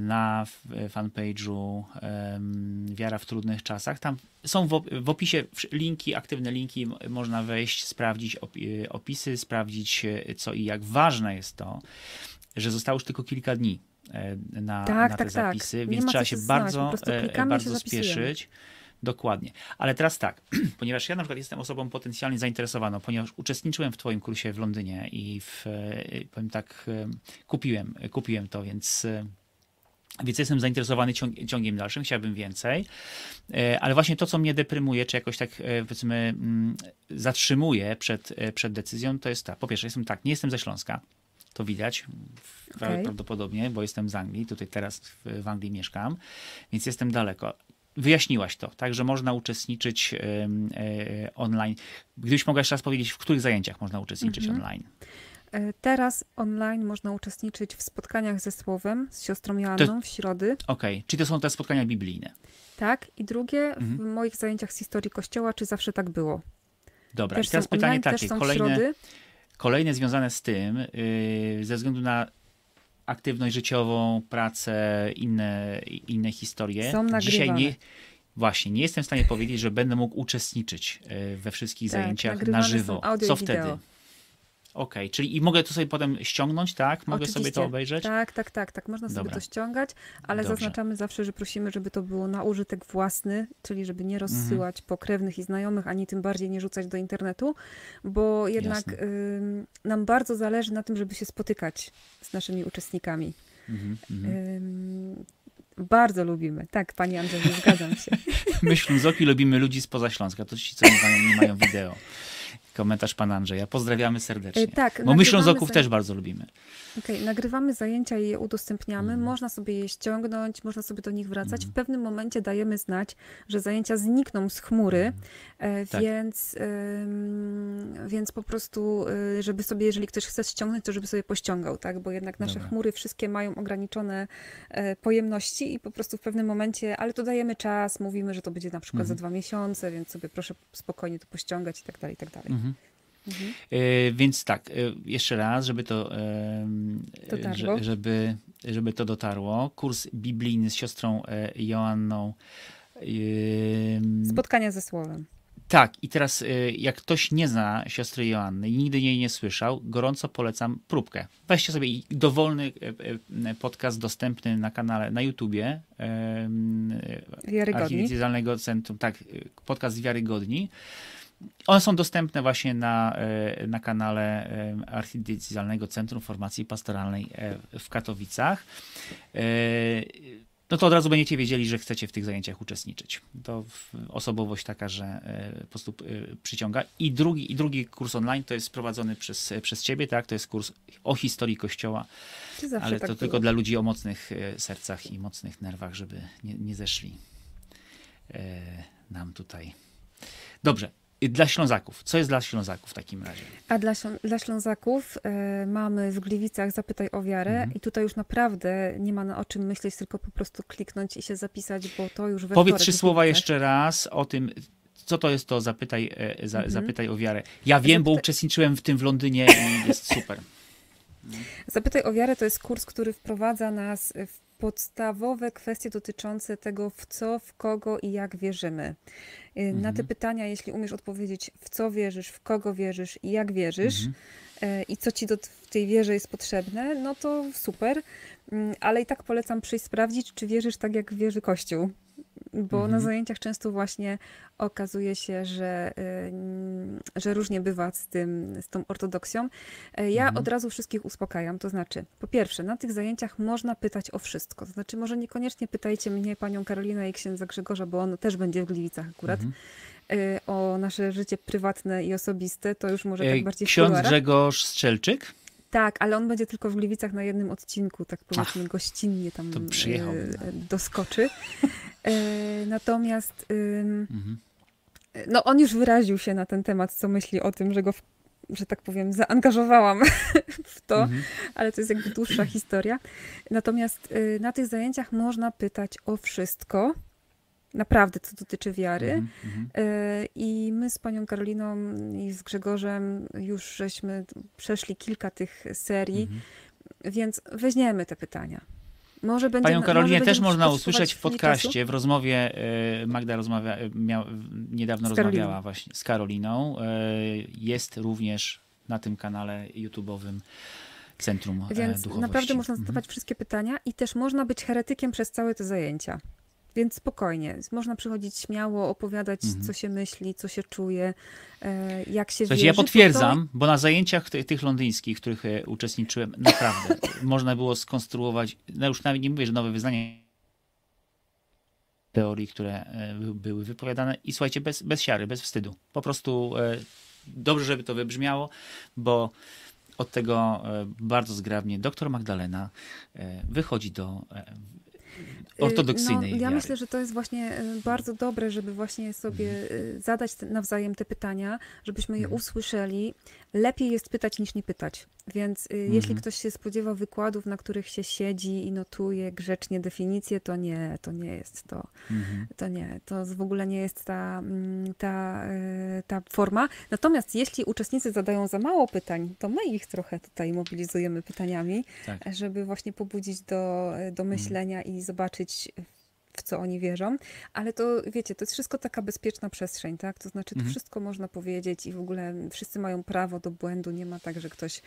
na fanpage'u Wiara w trudnych czasach. Tam są w, op- w opisie linki, aktywne linki, można wejść, sprawdzić opi- opisy, sprawdzić co i jak. Ważne jest to, że zostało już tylko kilka dni na, Tak, na te tak, tak. zapisy, Nie więc trzeba się bardzo, bardzo spieszyć. Dokładnie. Ale teraz tak, ponieważ ja na przykład jestem osobą potencjalnie zainteresowaną, ponieważ uczestniczyłem w Twoim kursie w Londynie i w, e, powiem tak, e, kupiłem, kupiłem to, więc. e, Więc jestem zainteresowany ciąg, ciągiem dalszym, chciałbym więcej. Ale właśnie to, co mnie deprymuje, czy jakoś tak powiedzmy mm, zatrzymuje przed, przed decyzją, to jest tak. Po pierwsze, jestem tak, nie jestem ze Śląska. To widać Okej. prawdopodobnie, bo jestem z Anglii. Tutaj teraz w, w Anglii mieszkam, więc jestem daleko. Wyjaśniłaś to, tak, że można uczestniczyć e, online. Gdybyś mogła jeszcze raz powiedzieć, w których zajęciach można uczestniczyć Mhm. online? E, Teraz online można uczestniczyć w spotkaniach ze Słowem z siostrą Joanną w środy. Okej, czy to są te spotkania biblijne? Tak. I drugie w Mhm. moich zajęciach z historii Kościoła, czy zawsze tak było. Dobra, Też i teraz pytanie online, takie, w kolejne, kolejne związane z tym, yy, ze względu na aktywność życiową, pracę, inne, inne historie. Są Dzisiaj nagrywane. nie, właśnie, nie jestem w stanie powiedzieć, że będę mógł uczestniczyć e, we wszystkich Tak, zajęciach na żywo. Co wideo. Okej, czyli i mogę to sobie potem ściągnąć, tak? Mogę sobie Oczywiście. to obejrzeć? Tak, tak, tak, tak. Można sobie Dobra. to ściągać, ale Dobrze. zaznaczamy zawsze, że prosimy, żeby to było na użytek własny, czyli żeby nie Mhm. rozsyłać po krewnych i znajomych, ani tym bardziej nie rzucać do internetu, bo jednak ym, nam bardzo zależy na tym, żeby się spotykać z naszymi uczestnikami. Mhm, mhm. Ym, bardzo lubimy. Tak, pani Andrzej, zgadzam się. My Ślązoki lubimy ludzi spoza Śląska, to ci, co nie mają, nie mają wideo. Komentarz pana Andrzeja. Pozdrawiamy serdecznie. E, tak, Bo my Ślązoków też bardzo lubimy. Okej, nagrywamy zajęcia i je udostępniamy. Mhm. Można sobie je ściągnąć, można sobie do nich wracać. W pewnym momencie dajemy znać, że zajęcia znikną z chmury, e, Tak. więc, ym, więc po prostu, y, żeby sobie, jeżeli ktoś chce ściągnąć, to żeby sobie pościągał, tak? Bo jednak nasze Dobra. chmury wszystkie mają ograniczone e, pojemności i po prostu w pewnym momencie, ale to dajemy czas, mówimy, że to będzie na przykład za Mhm. dwa miesiące, więc sobie proszę spokojnie to pościągać i tak dalej, i tak dalej. Mhm. Mhm. E, więc tak, e, jeszcze raz, żeby to, że- żeby, żeby to dotarło. Kurs biblijny z siostrą e, Joanną. Spotkania ze słowem. Tak, i teraz jak ktoś nie zna siostry Joanny i nigdy jej nie słyszał, gorąco polecam próbkę. Weźcie sobie dowolny podcast dostępny na kanale na YouTubie Wiarygodni. Archidiecezjalnego Centrum, tak, podcast Wiarygodni. One są dostępne właśnie na, e, na kanale e, Archidiecezjalnego Centrum Formacji Pastoralnej e, w Katowicach. No to od razu będziecie wiedzieli, że chcecie w tych zajęciach uczestniczyć. To osobowość taka, że po prostu przyciąga. I drugi, I drugi kurs online to jest prowadzony przez, przez ciebie, tak? To jest kurs o historii Kościoła, ale tak to było? tylko dla ludzi o mocnych sercach i mocnych nerwach, żeby nie, nie zeszli nam tutaj. Dobrze. Dla Ślązaków. Co jest dla Ślązaków w takim razie? A dla, dla Ślązaków e, mamy w Gliwicach Zapytaj o wiarę Mhm. i tutaj już naprawdę nie ma na o czym myśleć, tylko po prostu kliknąć i się zapisać, bo to już we Powiedz trzy słowa jeszcze raz o tym, co to jest to Zapytaj, e, za, Mhm. zapytaj o wiarę. Ja wiem, bo uczestniczyłem w tym w Londynie i jest super. Zapytaj o wiarę to jest kurs, który wprowadza nas w podstawowe kwestie dotyczące tego, w co, w kogo i jak wierzymy. Y, Na te Mhm. pytania, jeśli umiesz odpowiedzieć, w co wierzysz, w kogo wierzysz i jak wierzysz, Mhm. e, i co ci do, w tej wierze jest potrzebne, no to super. Mm, Ale i tak polecam przyjść sprawdzić, czy wierzysz tak, jak wierzy Kościół. Bo Mhm. na zajęciach często właśnie okazuje się, że, y, że różnie bywa z, tym, z tą ortodoksją. E, Ja Mhm. od razu wszystkich uspokajam. To znaczy, po pierwsze, na tych zajęciach można pytać o wszystko. To znaczy, może niekoniecznie pytajcie mnie, panią Karolinę i księdza Grzegorza, bo on też będzie w Gliwicach akurat, Mhm. y, o nasze życie prywatne i osobiste. To już może E, tak bardziej Ksiądz. Grzegorz Strzelczyk? Tak, ale on będzie tylko w Gliwicach na jednym odcinku, tak powiedzmy gościnnie tam to e, doskoczy. E, natomiast Mhm. no on już wyraził się na ten temat, co myśli o tym, że go, że tak powiem, zaangażowałam w to, Mhm. ale to jest jakby dłuższa historia. Natomiast y, na tych zajęciach można pytać o wszystko, naprawdę, co dotyczy wiary. Mhm. Mhm. E, I my z panią Karoliną i z Grzegorzem już żeśmy przeszli kilka tych serii, Mhm. więc weźmiemy te pytania. Może będzie, Panią Karolinę też można usłyszeć w podcaście, w rozmowie. e, Magda rozmawia, e, miał, niedawno rozmawiała właśnie z Karoliną. Jest również na tym kanale YouTube'owym Centrum Więc Duchowości. naprawdę można Mhm. zadawać wszystkie pytania i też można być heretykiem przez całe te zajęcia. Więc spokojnie, można przychodzić śmiało, opowiadać, Mhm. co się myśli, co się czuje, e, jak się Słuchajcie, wierzy. ja potwierdzam, bo na zajęciach ty, tych londyńskich, w których e, uczestniczyłem, naprawdę można było skonstruować, no już nawet nie mówię, że nowe wyznanie teorii, które e, by- były wypowiadane i słuchajcie, bez, bez siary, bez wstydu. Po prostu dobrze, żeby to wybrzmiało, bo od tego bardzo zgrabnie doktor Magdalena wychodzi do ortodoksyjnej No, ja wiary. myślę, że to jest właśnie y, bardzo dobre, żeby właśnie sobie y, zadać nawzajem te pytania, żebyśmy je Mhm. usłyszeli. Lepiej jest pytać niż nie pytać. Więc y, jeśli ktoś się spodziewa wykładów, na których się siedzi i notuje grzecznie definicje, to nie, to nie jest to. To nie, to w ogóle nie jest ta, mm, ta, y, ta forma. Natomiast jeśli uczestnicy zadają za mało pytań, to my ich trochę tutaj mobilizujemy pytaniami, Tak. żeby właśnie pobudzić do, do myślenia i zobaczyć, w co oni wierzą. Ale to, wiecie, to jest wszystko taka bezpieczna przestrzeń, tak? To znaczy, to wszystko można powiedzieć i w ogóle wszyscy mają prawo do błędu. Nie ma tak, że ktoś,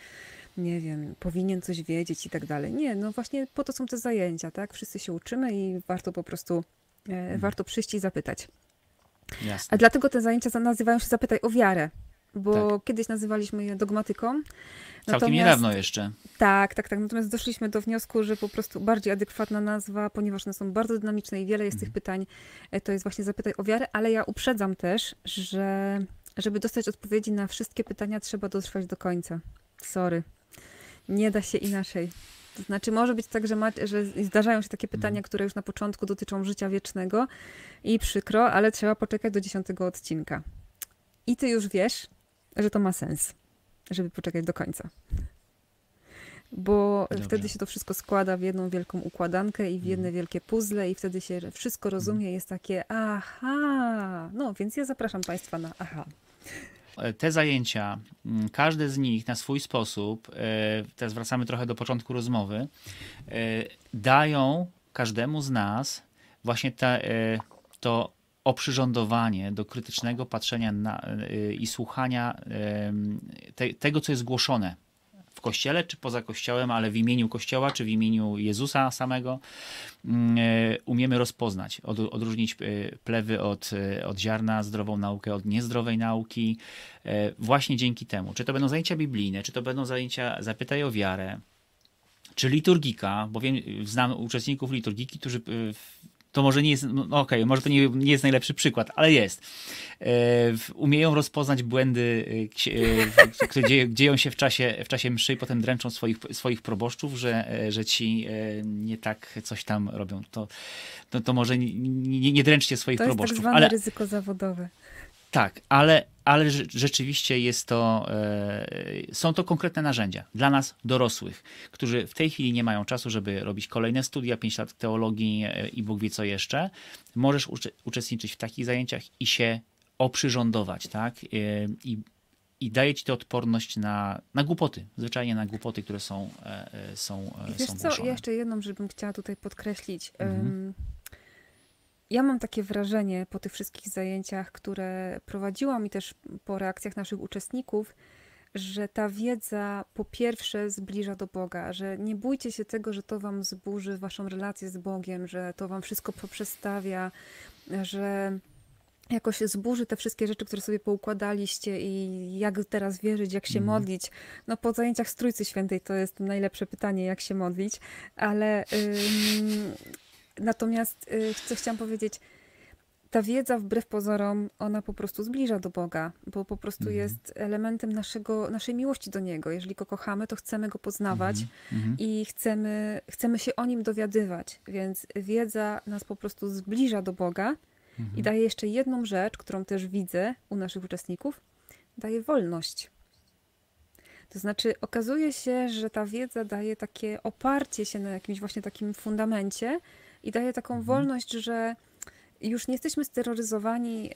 nie wiem, powinien coś wiedzieć i tak dalej. Nie, no właśnie po to są te zajęcia, tak? Wszyscy się uczymy i warto po prostu, e, warto przyjść i zapytać. A Jasne. dlatego te zajęcia za- nazywają się Zapytaj o wiarę, bo Tak. kiedyś nazywaliśmy je dogmatyką. Całkiem niedawno jeszcze. Tak, tak, tak. Natomiast doszliśmy do wniosku, że po prostu bardziej adekwatna nazwa, ponieważ one są bardzo dynamiczne i wiele jest tych pytań, e, to jest właśnie Zapytaj o wiarę, ale ja uprzedzam też, że żeby dostać odpowiedzi na wszystkie pytania, trzeba dotrwać do końca. Sorry. Nie da się inaczej. To znaczy, może być tak, że, ma, że zdarzają się takie pytania, które już na początku dotyczą życia wiecznego i przykro, ale trzeba poczekać do dziesiątego odcinka. I ty już wiesz, że to ma sens, żeby poczekać do końca. Bo Dobrze. wtedy się to wszystko składa w jedną wielką układankę i w jedne wielkie puzzle i wtedy się wszystko rozumie, jest takie aha. No, więc ja zapraszam Państwa na aha. E, Te zajęcia, mm, każde z nich na swój sposób, e, teraz wracamy trochę do początku rozmowy, e, dają każdemu z nas właśnie te, e, to oprzyrządowanie do krytycznego patrzenia na, e, i słuchania em, te, tego, co jest głoszone w kościele czy poza kościołem, ale w imieniu kościoła czy w imieniu Jezusa samego, e, umiemy rozpoznać, od, odróżnić plewy od, od ziarna, zdrową naukę od niezdrowej nauki, właśnie dzięki temu. Czy to będą zajęcia biblijne, czy to będą zajęcia Zapytaj o wiarę, czy liturgika, bo wiem, znam uczestników liturgiki, którzy y, to może nie jest, no okej, może to nie, nie jest najlepszy przykład, ale jest. E, umieją rozpoznać błędy, y, w- które dzieją, dzieją się w czasie, w czasie mszy i potem dręczą swoich, swoich proboszczów, że, e, że ci e, nie tak coś tam robią. To, to, to może nie, nie, nie dręczcie swoich To jest tak proboszczów. zwane ale, ryzyko zawodowe. tak, ale, ale rze- rzeczywiście jest to, e, są to konkretne narzędzia dla nas dorosłych, którzy w tej chwili nie mają czasu, żeby robić kolejne studia, 5 lat teologii e, i Bóg wie co jeszcze. Możesz ucze- uczestniczyć w takich zajęciach i się oprzyrządować, tak? E, I, i daje ci to odporność na, na głupoty, zwyczajnie na głupoty, które są, są, I wiesz są co, ja jeszcze jedną rzecz bym chciała tutaj podkreślić. Mhm. Ja mam takie wrażenie po tych wszystkich zajęciach, które prowadziłam i też po reakcjach naszych uczestników, że ta wiedza po pierwsze zbliża do Boga, że nie bójcie się tego, że to wam zburzy waszą relację z Bogiem, że to wam wszystko poprzestawia, że jakoś zburzy te wszystkie rzeczy, które sobie poukładaliście i jak teraz wierzyć, jak się Mhm. modlić. No po zajęciach z Trójcy Świętej to jest najlepsze pytanie, jak się modlić, ale ym, natomiast y, co chciałam powiedzieć, ta wiedza wbrew pozorom, ona po prostu zbliża do Boga, bo po prostu Mhm. jest elementem naszego, naszej miłości do Niego. Jeżeli Go kochamy, to chcemy Go poznawać Mhm. i chcemy, chcemy się o Nim dowiadywać, więc wiedza nas po prostu zbliża do Boga Mhm. i daje jeszcze jedną rzecz, którą też widzę u naszych uczestników, daje wolność. To znaczy, okazuje się, że ta wiedza daje takie oparcie się na jakimś właśnie takim fundamencie i daje taką wolność, że już nie jesteśmy steroryzowani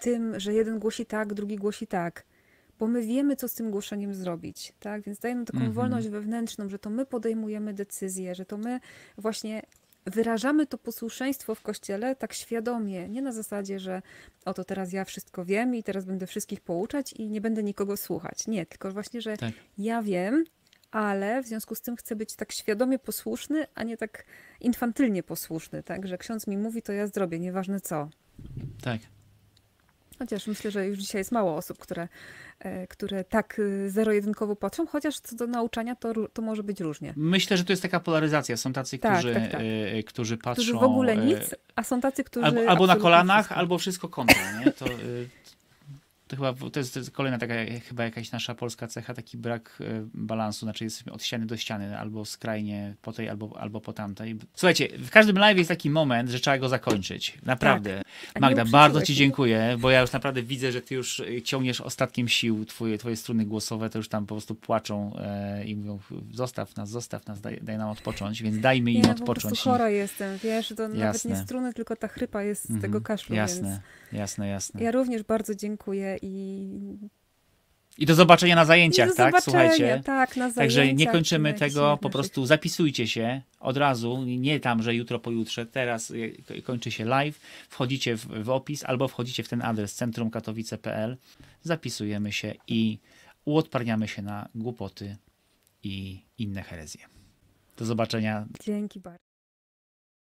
tym, że jeden głosi tak, drugi głosi tak, bo my wiemy, co z tym głoszeniem zrobić, tak? Więc daje nam taką Mhm. wolność wewnętrzną, że to my podejmujemy decyzje, że to my właśnie wyrażamy to posłuszeństwo w kościele tak świadomie, nie na zasadzie, że oto teraz ja wszystko wiem i teraz będę wszystkich pouczać i nie będę nikogo słuchać. Nie, tylko właśnie, że Tak. ja wiem, ale w związku z tym chcę być tak świadomie posłuszny, a nie tak infantylnie posłuszny, tak? Że ksiądz mi mówi, to ja zrobię, nieważne co. Tak. Chociaż myślę, że już dzisiaj jest mało osób, które, e, które tak y, zero-jedynkowo patrzą, chociaż co do nauczania to, to może być różnie. Myślę, że to jest taka polaryzacja. Są tacy, Tak, którzy, tak, tak. e, którzy patrzą... Którzy w ogóle e, nic, a są tacy, którzy. Albo, albo na kolanach, wszystko. albo wszystko kontra, nie? To, y, To chyba to jest, to jest kolejna taka e, chyba jakaś nasza polska cecha, taki brak e, balansu, znaczy jesteśmy od ściany do ściany, albo skrajnie po tej, albo, albo po tamtej. Słuchajcie, w każdym live jest taki moment, że trzeba go zakończyć. Naprawdę. Nie Magda, bardzo ci dziękuję, bo ja już naprawdę widzę, że ty już e, ciągniesz ostatkiem sił, twoje, twoje struny głosowe to już tam po prostu płaczą e, i mówią zostaw nas, zostaw nas, daj, daj nam odpocząć, więc dajmy im Nie, po prostu odpocząć. chora jestem, wiesz, to nawet Jasne. nie struny, tylko ta chrypa jest z tego kaszlu, Jasne, więc jasne, jasne. ja również bardzo dziękuję i, I do zobaczenia na zajęciach, do tak? zobaczenia, Słuchajcie. tak, na Także nie zajęciach, kończymy tego, po prostu zapisujcie się od razu, nie tam, że jutro, pojutrze, teraz ko- kończy się live, wchodzicie w, w opis albo wchodzicie w ten adres centrumkatowice.pl, zapisujemy się i uodparniamy się na głupoty i inne herezje. Do zobaczenia Dzięki bardzo.